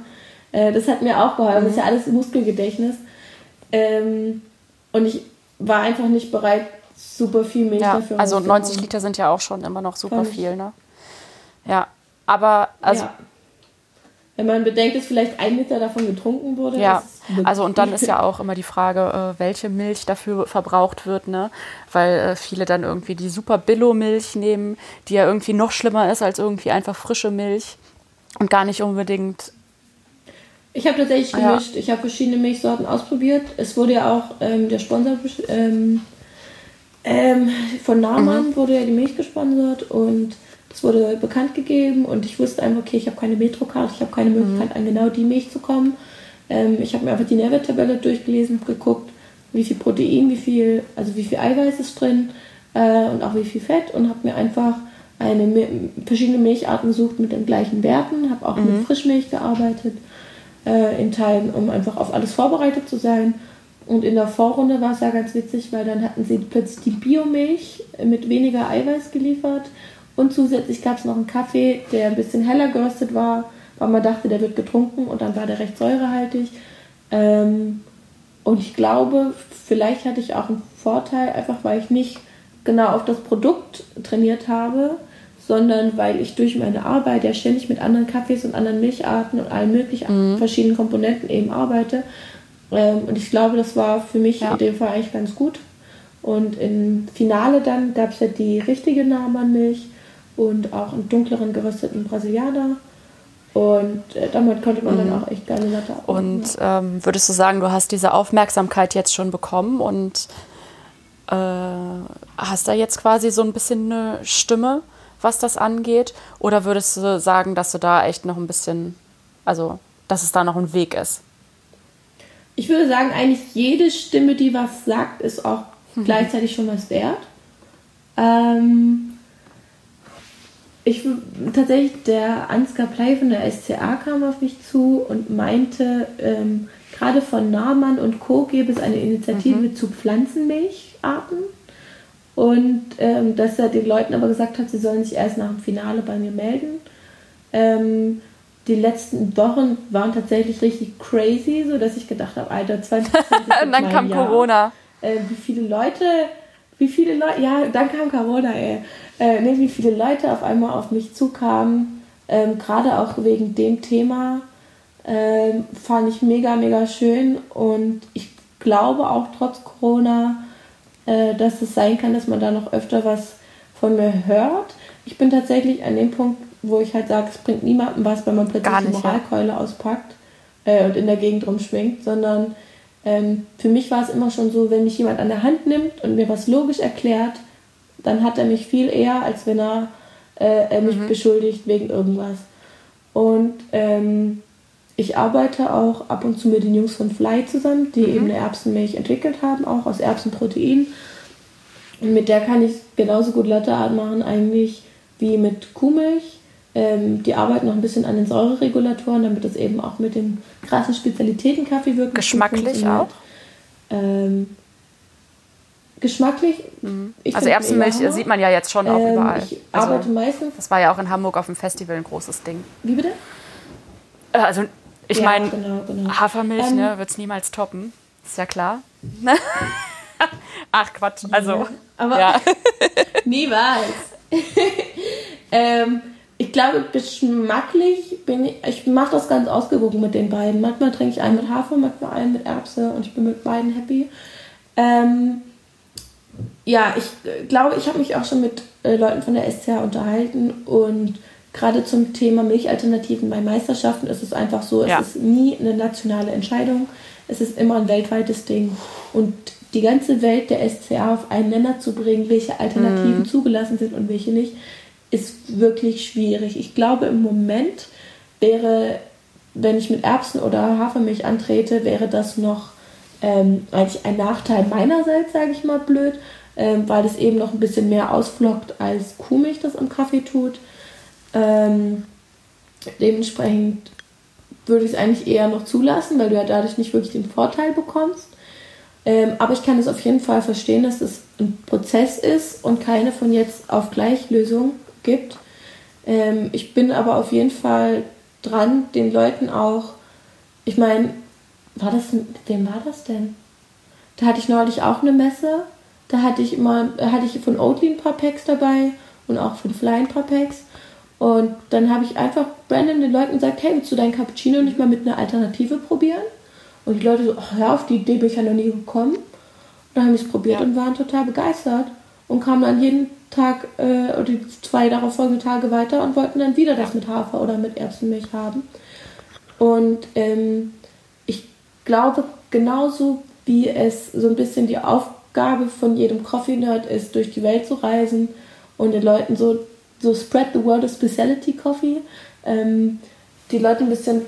Äh, das hat mir auch geholfen. Mhm. Das ist ja alles Muskelgedächtnis. Ähm, und ich war einfach nicht bereit, super viel Milch ja, dafür Also 90 Liter sind ja auch schon immer noch super viel, ne? Ja, aber also ja. Wenn man bedenkt, dass vielleicht ein Liter davon getrunken wurde. Ja, also und dann ist ja auch immer die Frage, äh, welche Milch dafür verbraucht wird, ne? Weil äh, viele dann irgendwie die super Billo-Milch nehmen, die ja irgendwie noch schlimmer ist als irgendwie einfach frische Milch und gar nicht unbedingt. Ich habe tatsächlich gemischt. Ja. Ich habe verschiedene Milchsorten ausprobiert. Es wurde ja auch ähm, der Sponsor ähm, ähm, von Naumann mhm. wurde ja die Milch gesponsert und es wurde bekannt gegeben und ich wusste einfach, okay, ich habe keine Metrokarte, ich habe keine mhm. Möglichkeit, an genau die Milch zu kommen. Ähm, ich habe mir einfach die Nährwerttabelle durchgelesen, geguckt, wie viel Protein, wie viel, also wie viel Eiweiß ist drin äh, und auch wie viel Fett und habe mir einfach eine, verschiedene Milcharten gesucht mit den gleichen Werten, habe auch mhm. mit Frischmilch gearbeitet äh, in Teilen, um einfach auf alles vorbereitet zu sein. Und in der Vorrunde war es ja ganz witzig, weil dann hatten sie plötzlich die Biomilch mit weniger Eiweiß geliefert und zusätzlich gab es noch einen Kaffee, der ein bisschen heller geröstet war, weil man dachte, der wird getrunken und dann war der recht säurehaltig. Ähm, und ich glaube, vielleicht hatte ich auch einen Vorteil, einfach weil ich nicht genau auf das Produkt trainiert habe, sondern weil ich durch meine Arbeit ja ständig mit anderen Kaffees und anderen Milcharten und allen möglichen mhm. verschiedenen Komponenten eben arbeite. Ähm, und ich glaube, das war für mich ja. in dem Fall eigentlich ganz gut. Und im Finale dann gab es ja die richtige Nahmannmilch und auch einen dunkleren gerösteten Brasilianer. Und äh, damit konnte man mhm. dann auch echt geile Latte abmachen. Und ähm, würdest du sagen, du hast diese Aufmerksamkeit jetzt schon bekommen und äh, hast da jetzt quasi so ein bisschen eine Stimme, was das angeht? Oder würdest du sagen, dass du da echt noch ein bisschen, also dass es da noch ein Weg ist? Ich würde sagen, eigentlich jede Stimme, die was sagt, ist auch mhm. gleichzeitig schon was wert. Ähm, ich tatsächlich, der Ansgar Plei von der SCA kam auf mich zu und meinte, ähm, gerade von Nahmann und Co. gäbe es eine Initiative mhm. zu Pflanzenmilcharten. Und ähm, dass er den Leuten aber gesagt hat, sie sollen sich erst nach dem Finale bei mir melden. Ähm, die letzten Wochen waren tatsächlich richtig crazy, so dass ich gedacht habe, Alter, 20 Und dann kam Jahr. Corona. Äh, wie viele Leute, wie viele Leute, ja, dann kam Corona, ey äh, ne, wie viele Leute auf einmal auf mich zukamen, ähm, gerade auch wegen dem Thema, ähm, fand ich mega, mega schön und ich glaube auch trotz Corona, äh, dass es sein kann, dass man da noch öfter was von mir hört. Ich bin tatsächlich an dem Punkt, wo ich halt sage, es bringt niemandem was, wenn man plötzlich nicht, die Moralkeule ja. auspackt äh, und in der Gegend rumschwingt, sondern ähm, für mich war es immer schon so, wenn mich jemand an der Hand nimmt und mir was logisch erklärt, dann hat er mich viel eher, als wenn er, äh, mich mhm. beschuldigt wegen irgendwas. Und ähm, ich arbeite auch ab und zu mit den Jungs von Fly zusammen, die mhm. eben eine Erbsenmilch entwickelt haben, auch aus Erbsenprotein. Und mit der kann ich genauso gut Latteart machen eigentlich wie mit Kuhmilch. Ähm, die arbeiten noch ein bisschen an den Säureregulatoren, damit das eben auch mit dem krassen Spezialitätenkaffee wirkt. Geschmacklich auch? Ähm, geschmacklich. Mhm. Also Erbsenmilch sieht man ja jetzt schon auch ähm, überall. Ich also, arbeite meistens. Das war ja auch in Hamburg auf dem Festival ein großes Ding. Wie bitte? Äh, also ich ja, meine, genau, genau. Hafermilch ähm, ne, wird es niemals toppen. Ist ja klar. Ach Quatsch, also. Ja, aber ja. niemals. ähm, ich glaube, geschmacklich bin ich, ich mache das ganz ausgewogen mit den beiden. Manchmal trinke ich einen mit Hafer, manchmal einen mit Erbse und ich bin mit beiden happy. Ähm, ja, ich äh, glaube, ich habe mich auch schon mit äh, Leuten von der SCH unterhalten und gerade zum Thema Milchalternativen bei Meisterschaften ist es einfach so, es ja. ist nie eine nationale Entscheidung, es ist immer ein weltweites Ding und die ganze Welt der SCA auf einen Nenner zu bringen, welche Alternativen mhm. zugelassen sind und welche nicht, ist wirklich schwierig. Ich glaube, im Moment wäre, wenn ich mit Erbsen oder Hafermilch antrete, wäre das noch ähm, eigentlich ein Nachteil meinerseits, sage ich mal blöd, ähm, weil es eben noch ein bisschen mehr ausflockt, als Kuhmilch das am Kaffee tut. Ähm, dementsprechend würde ich es eigentlich eher noch zulassen, weil du ja dadurch nicht wirklich den Vorteil bekommst. Ähm, aber ich kann es auf jeden Fall verstehen, dass es ein Prozess ist und keine von jetzt auf gleich Lösung gibt. Ähm, ich bin aber auf jeden Fall dran, den Leuten auch, ich meine, war das, mit wem war das denn? Da hatte ich neulich auch eine Messe. Da hatte ich immer, hatte ich von Oatly ein paar Packs dabei und auch von Fly ein paar Packs. Und dann habe ich einfach random den Leuten gesagt, hey, willst du deinen Cappuccino nicht mal mit einer Alternative probieren? Und die Leute so, ach ja, auf die Idee bin ich ja noch nie gekommen. Und dann haben ich es probiert ja. und waren total begeistert. Und kamen dann jeden Tag äh, oder die zwei darauf folgenden Tage weiter und wollten dann wieder das mit Hafer oder mit Erbsenmilch haben. Und ähm, glaube, genauso wie es so ein bisschen die Aufgabe von jedem Coffee-Nerd ist, durch die Welt zu reisen und den Leuten so, so spread the word of Specialty Coffee, ähm, die Leute ein bisschen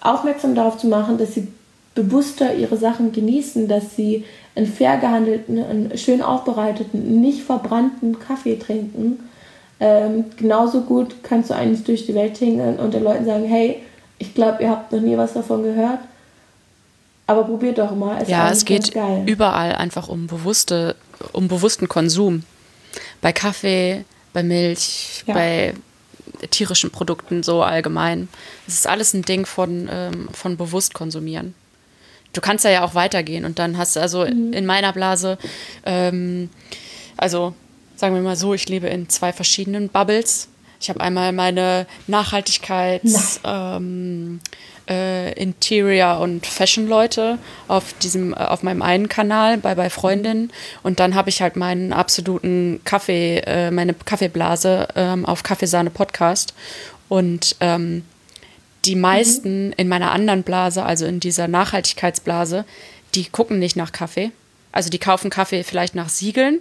aufmerksam darauf zu machen, dass sie bewusster ihre Sachen genießen, dass sie einen fair gehandelten, einen schön aufbereiteten, nicht verbrannten Kaffee trinken. Ähm, genauso gut kannst du eigentlich durch die Welt tingeln und den Leuten sagen, hey, ich glaube, ihr habt noch nie was davon gehört. Aber probiert doch mal. Es ja, es geht überall einfach um bewusste, um bewussten Konsum. Bei Kaffee, bei Milch, ja. bei tierischen Produkten so allgemein. Es ist alles ein Ding von, ähm, von bewusst konsumieren. Du kannst ja auch weitergehen und dann hast du also mhm. in meiner Blase, ähm, also sagen wir mal so, ich lebe in zwei verschiedenen Bubbles. Ich habe einmal meine Nachhaltigkeits ähm, äh, Interior und Fashion Leute auf diesem äh, auf meinem einen Kanal bei bei Freundinnen und dann habe ich halt meinen absoluten Kaffee äh, meine Kaffeeblase ähm, auf Kaffeesahne Podcast und ähm, die meisten mhm. in meiner anderen Blase, also in dieser Nachhaltigkeitsblase, die gucken nicht nach Kaffee. Also die kaufen Kaffee vielleicht nach Siegeln,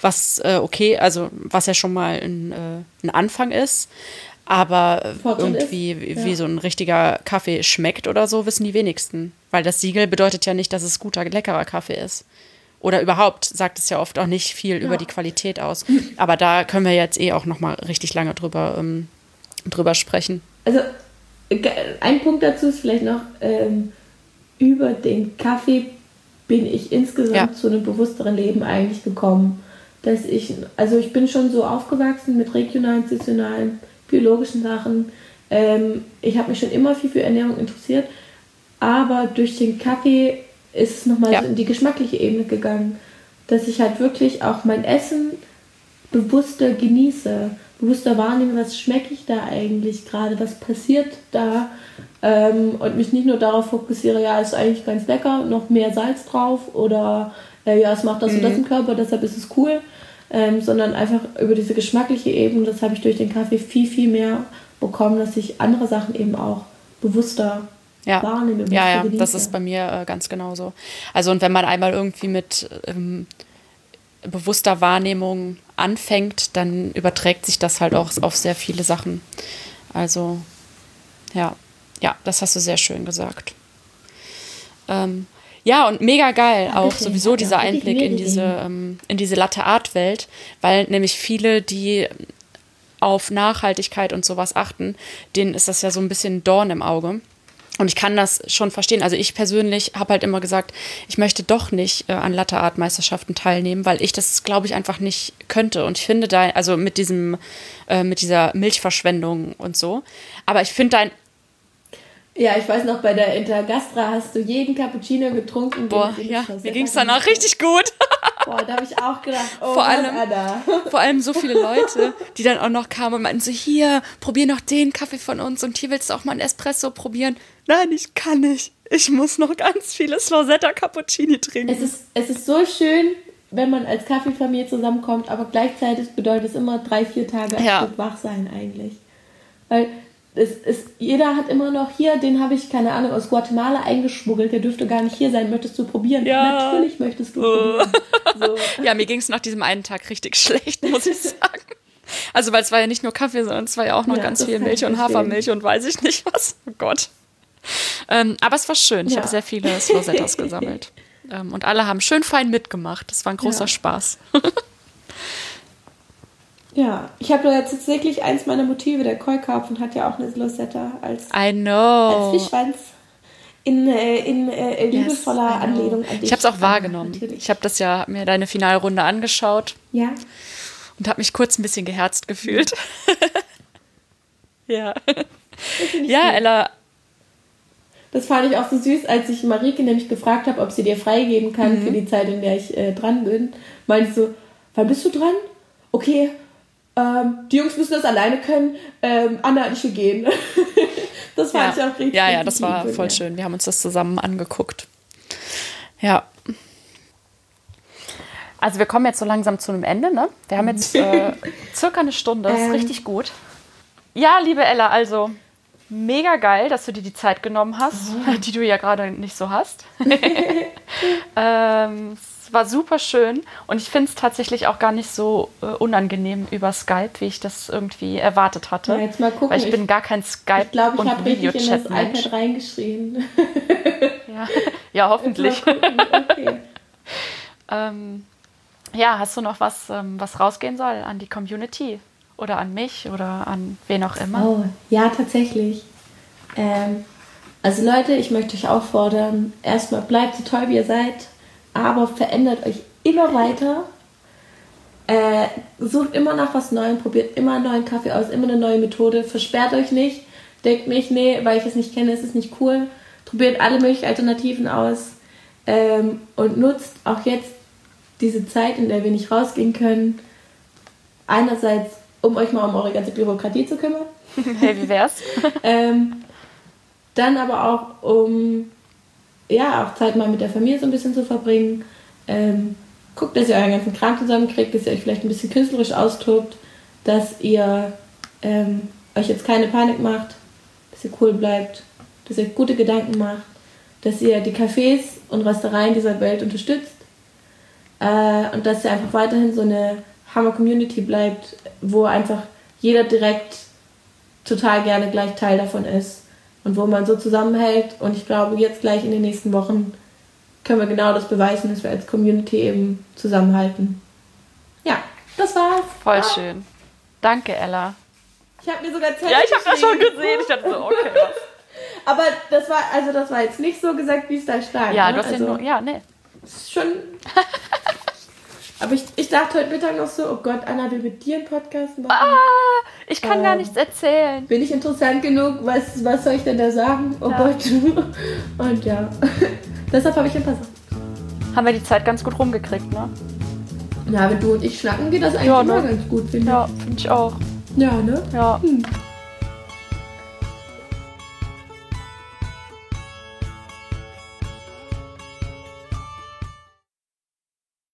was äh, okay, also was ja schon mal ein, äh, ein Anfang ist. Aber Fortune irgendwie, ist, ja. wie so ein richtiger Kaffee schmeckt oder so, wissen die wenigsten. Weil das Siegel bedeutet ja nicht, dass es guter, leckerer Kaffee ist. Oder überhaupt sagt es ja oft auch nicht viel ja. über die Qualität aus. Aber da können wir jetzt eh auch noch mal richtig lange drüber, ähm, drüber sprechen. Also ein Punkt dazu ist vielleicht noch, ähm, über den Kaffee bin ich insgesamt ja. zu einem bewussteren Leben eigentlich gekommen. Dass ich, also ich bin schon so aufgewachsen mit regionalen, saisonalen, biologischen Sachen. Ähm, ich habe mich schon immer viel für Ernährung interessiert, aber durch den Kaffee ist es nochmal ja. so in die geschmackliche Ebene gegangen, dass ich halt wirklich auch mein Essen bewusster genieße, bewusster wahrnehme, was schmecke ich da eigentlich gerade, was passiert da ähm, und mich nicht nur darauf fokussiere, ja, ist eigentlich ganz lecker, noch mehr Salz drauf oder äh, ja, es macht das mhm. und das im Körper, deshalb ist es cool, ähm, sondern einfach über diese geschmackliche Ebene, das habe ich durch den Kaffee viel, viel mehr bekommen, dass ich andere Sachen eben auch bewusster ja. wahrnehme. Ja, ja, das ist bei mir äh, ganz genauso. Also und wenn man einmal irgendwie mit ähm, bewusster Wahrnehmung anfängt, dann überträgt sich das halt auch auf sehr viele Sachen. Also ja, ja, das hast du sehr schön gesagt. Ähm, ja, und mega geil auch sowieso dieser Einblick in diese, ähm, in diese Latte-Art-Welt, weil nämlich viele, die auf Nachhaltigkeit und sowas achten, denen ist das ja so ein bisschen Dorn im Auge. Und ich kann das schon verstehen. Also ich persönlich habe halt immer gesagt, ich möchte doch nicht äh, an Latte-Art-Meisterschaften teilnehmen, weil ich das, glaube ich, einfach nicht könnte. Und ich finde da, also mit diesem, äh, mit dieser Milchverschwendung und so. Aber ich finde dein ja, ich weiß noch, bei der Intergastra hast du jeden Cappuccino getrunken. Boah, ja, mir ging es danach richtig gut. Boah, da habe ich auch gedacht, oh vor allem, Anna. Vor allem so viele Leute, die dann auch noch kamen und meinten so, hier, probier noch den Kaffee von uns und hier willst du auch mal einen Espresso probieren. Nein, ich kann nicht. Ich muss noch ganz viele Slosetta Cappuccini trinken. Es ist, es ist so schön, wenn man als Kaffeefamilie zusammenkommt, aber gleichzeitig bedeutet es immer drei, vier Tage ein ja. Stück wach sein eigentlich. Weil es ist, jeder hat immer noch hier, den habe ich, keine Ahnung, aus Guatemala eingeschmuggelt, der dürfte gar nicht hier sein. Möchtest du probieren? Ja. Natürlich möchtest du oh. probieren. So. Ja, mir ging es nach diesem einen Tag richtig schlecht, muss ich sagen. Also, weil es war ja nicht nur Kaffee, sondern es war ja auch noch ja, ganz viel Milch und Hafermilch und weiß ich nicht was. Oh Gott. Ähm, aber es war schön. Ich ja. habe sehr viele Slosettas gesammelt. Ähm, und alle haben schön fein mitgemacht. Das war ein großer ja. Spaß. Ja, ich habe da jetzt tatsächlich eins meiner Motive, der Keukarpfen hat ja auch eine Slosetta als, I know. als Fischschwanz in, äh, in äh, liebevoller yes, Anlehnung an dich. Ich habe es auch wahrgenommen. Natürlich. Ich habe das ja mir deine Finalrunde angeschaut. Ja. Und habe mich kurz ein bisschen geherzt gefühlt. ja. Ja, gut. Ella. Das fand ich auch so süß, als ich Marike nämlich gefragt habe, ob sie dir freigeben kann mhm. für die Zeit, in der ich äh, dran bin. Meinte ich so, wann bist du dran? Okay, ähm, die Jungs müssen das alleine können, ähm, Anna, ich will gehen. das fand ja. ich auch richtig. Ja, ja, das war voll schön. Wir haben uns das zusammen angeguckt. Ja. Also wir kommen jetzt so langsam zu einem Ende, ne? Wir haben jetzt äh, circa eine Stunde, das ist ähm. richtig gut. Ja, liebe Ella, also mega geil, dass du dir die Zeit genommen hast, oh. die du ja gerade nicht so hast. ähm, war super schön und ich finde es tatsächlich auch gar nicht so äh, unangenehm über Skype, wie ich das irgendwie erwartet hatte. Ja, jetzt mal gucken. Weil ich, ich bin gar kein Skype ich glaub, ich und habe richtig in das iPad reingeschrien. ja. ja, hoffentlich. Okay. ähm, ja, hast du noch was, ähm, was rausgehen soll an die Community oder an mich oder an wen auch immer? Oh, ja, tatsächlich. Ähm, also Leute, ich möchte euch auffordern, erstmal bleibt so toll, wie ihr seid aber verändert euch immer weiter. Äh, sucht immer nach was Neuem, probiert immer einen neuen Kaffee aus, immer eine neue Methode. Versperrt euch nicht, denkt nicht, nee, weil ich es nicht kenne, ist es nicht cool. Probiert alle möglichen Alternativen aus ähm, und nutzt auch jetzt diese Zeit, in der wir nicht rausgehen können. Einerseits um euch mal um eure ganze Bürokratie zu kümmern. Hey, wie wär's? ähm, dann aber auch, um ja, auch Zeit mal mit der Familie so ein bisschen zu verbringen. Ähm, guckt, dass ihr euren ganzen Kram zusammenkriegt, dass ihr euch vielleicht ein bisschen künstlerisch austobt, dass ihr ähm, euch jetzt keine Panik macht, dass ihr cool bleibt, dass ihr gute Gedanken macht, dass ihr die Cafés und Röstereien dieser Welt unterstützt äh, und dass ihr einfach weiterhin so eine Hammer-Community bleibt, wo einfach jeder direkt total gerne gleich Teil davon ist und wo man so zusammenhält. Und ich glaube, jetzt gleich in den nächsten Wochen können wir genau das beweisen, dass wir als Community eben zusammenhalten. Ja, das war's. Voll ah. schön. Danke, Ella. Ich habe mir sogar Zettel Ja, ich habe das schon gesehen. Ich dachte so, okay. Was? Aber das war, also das war jetzt nicht so gesagt, wie es da stand. Ja, ne? du hast also, ja nur, ja, ist schon. Aber ich, ich dachte heute Mittag noch so, oh Gott, Anna will mit dir einen Podcast machen. Ah, ich kann gar Ähm. nichts erzählen. Bin ich interessant genug? Was, was soll ich denn da sagen? Oh Ja. Gott. Und ja. Deshalb habe ich ein paar Sachen. Haben wir die Zeit ganz gut rumgekriegt, ne? Ja, wenn du und ich schnacken, geht das eigentlich Ja, immer ne? ganz gut, finde Ja, finde ich auch. ich. Ja, ne? Ja. Hm.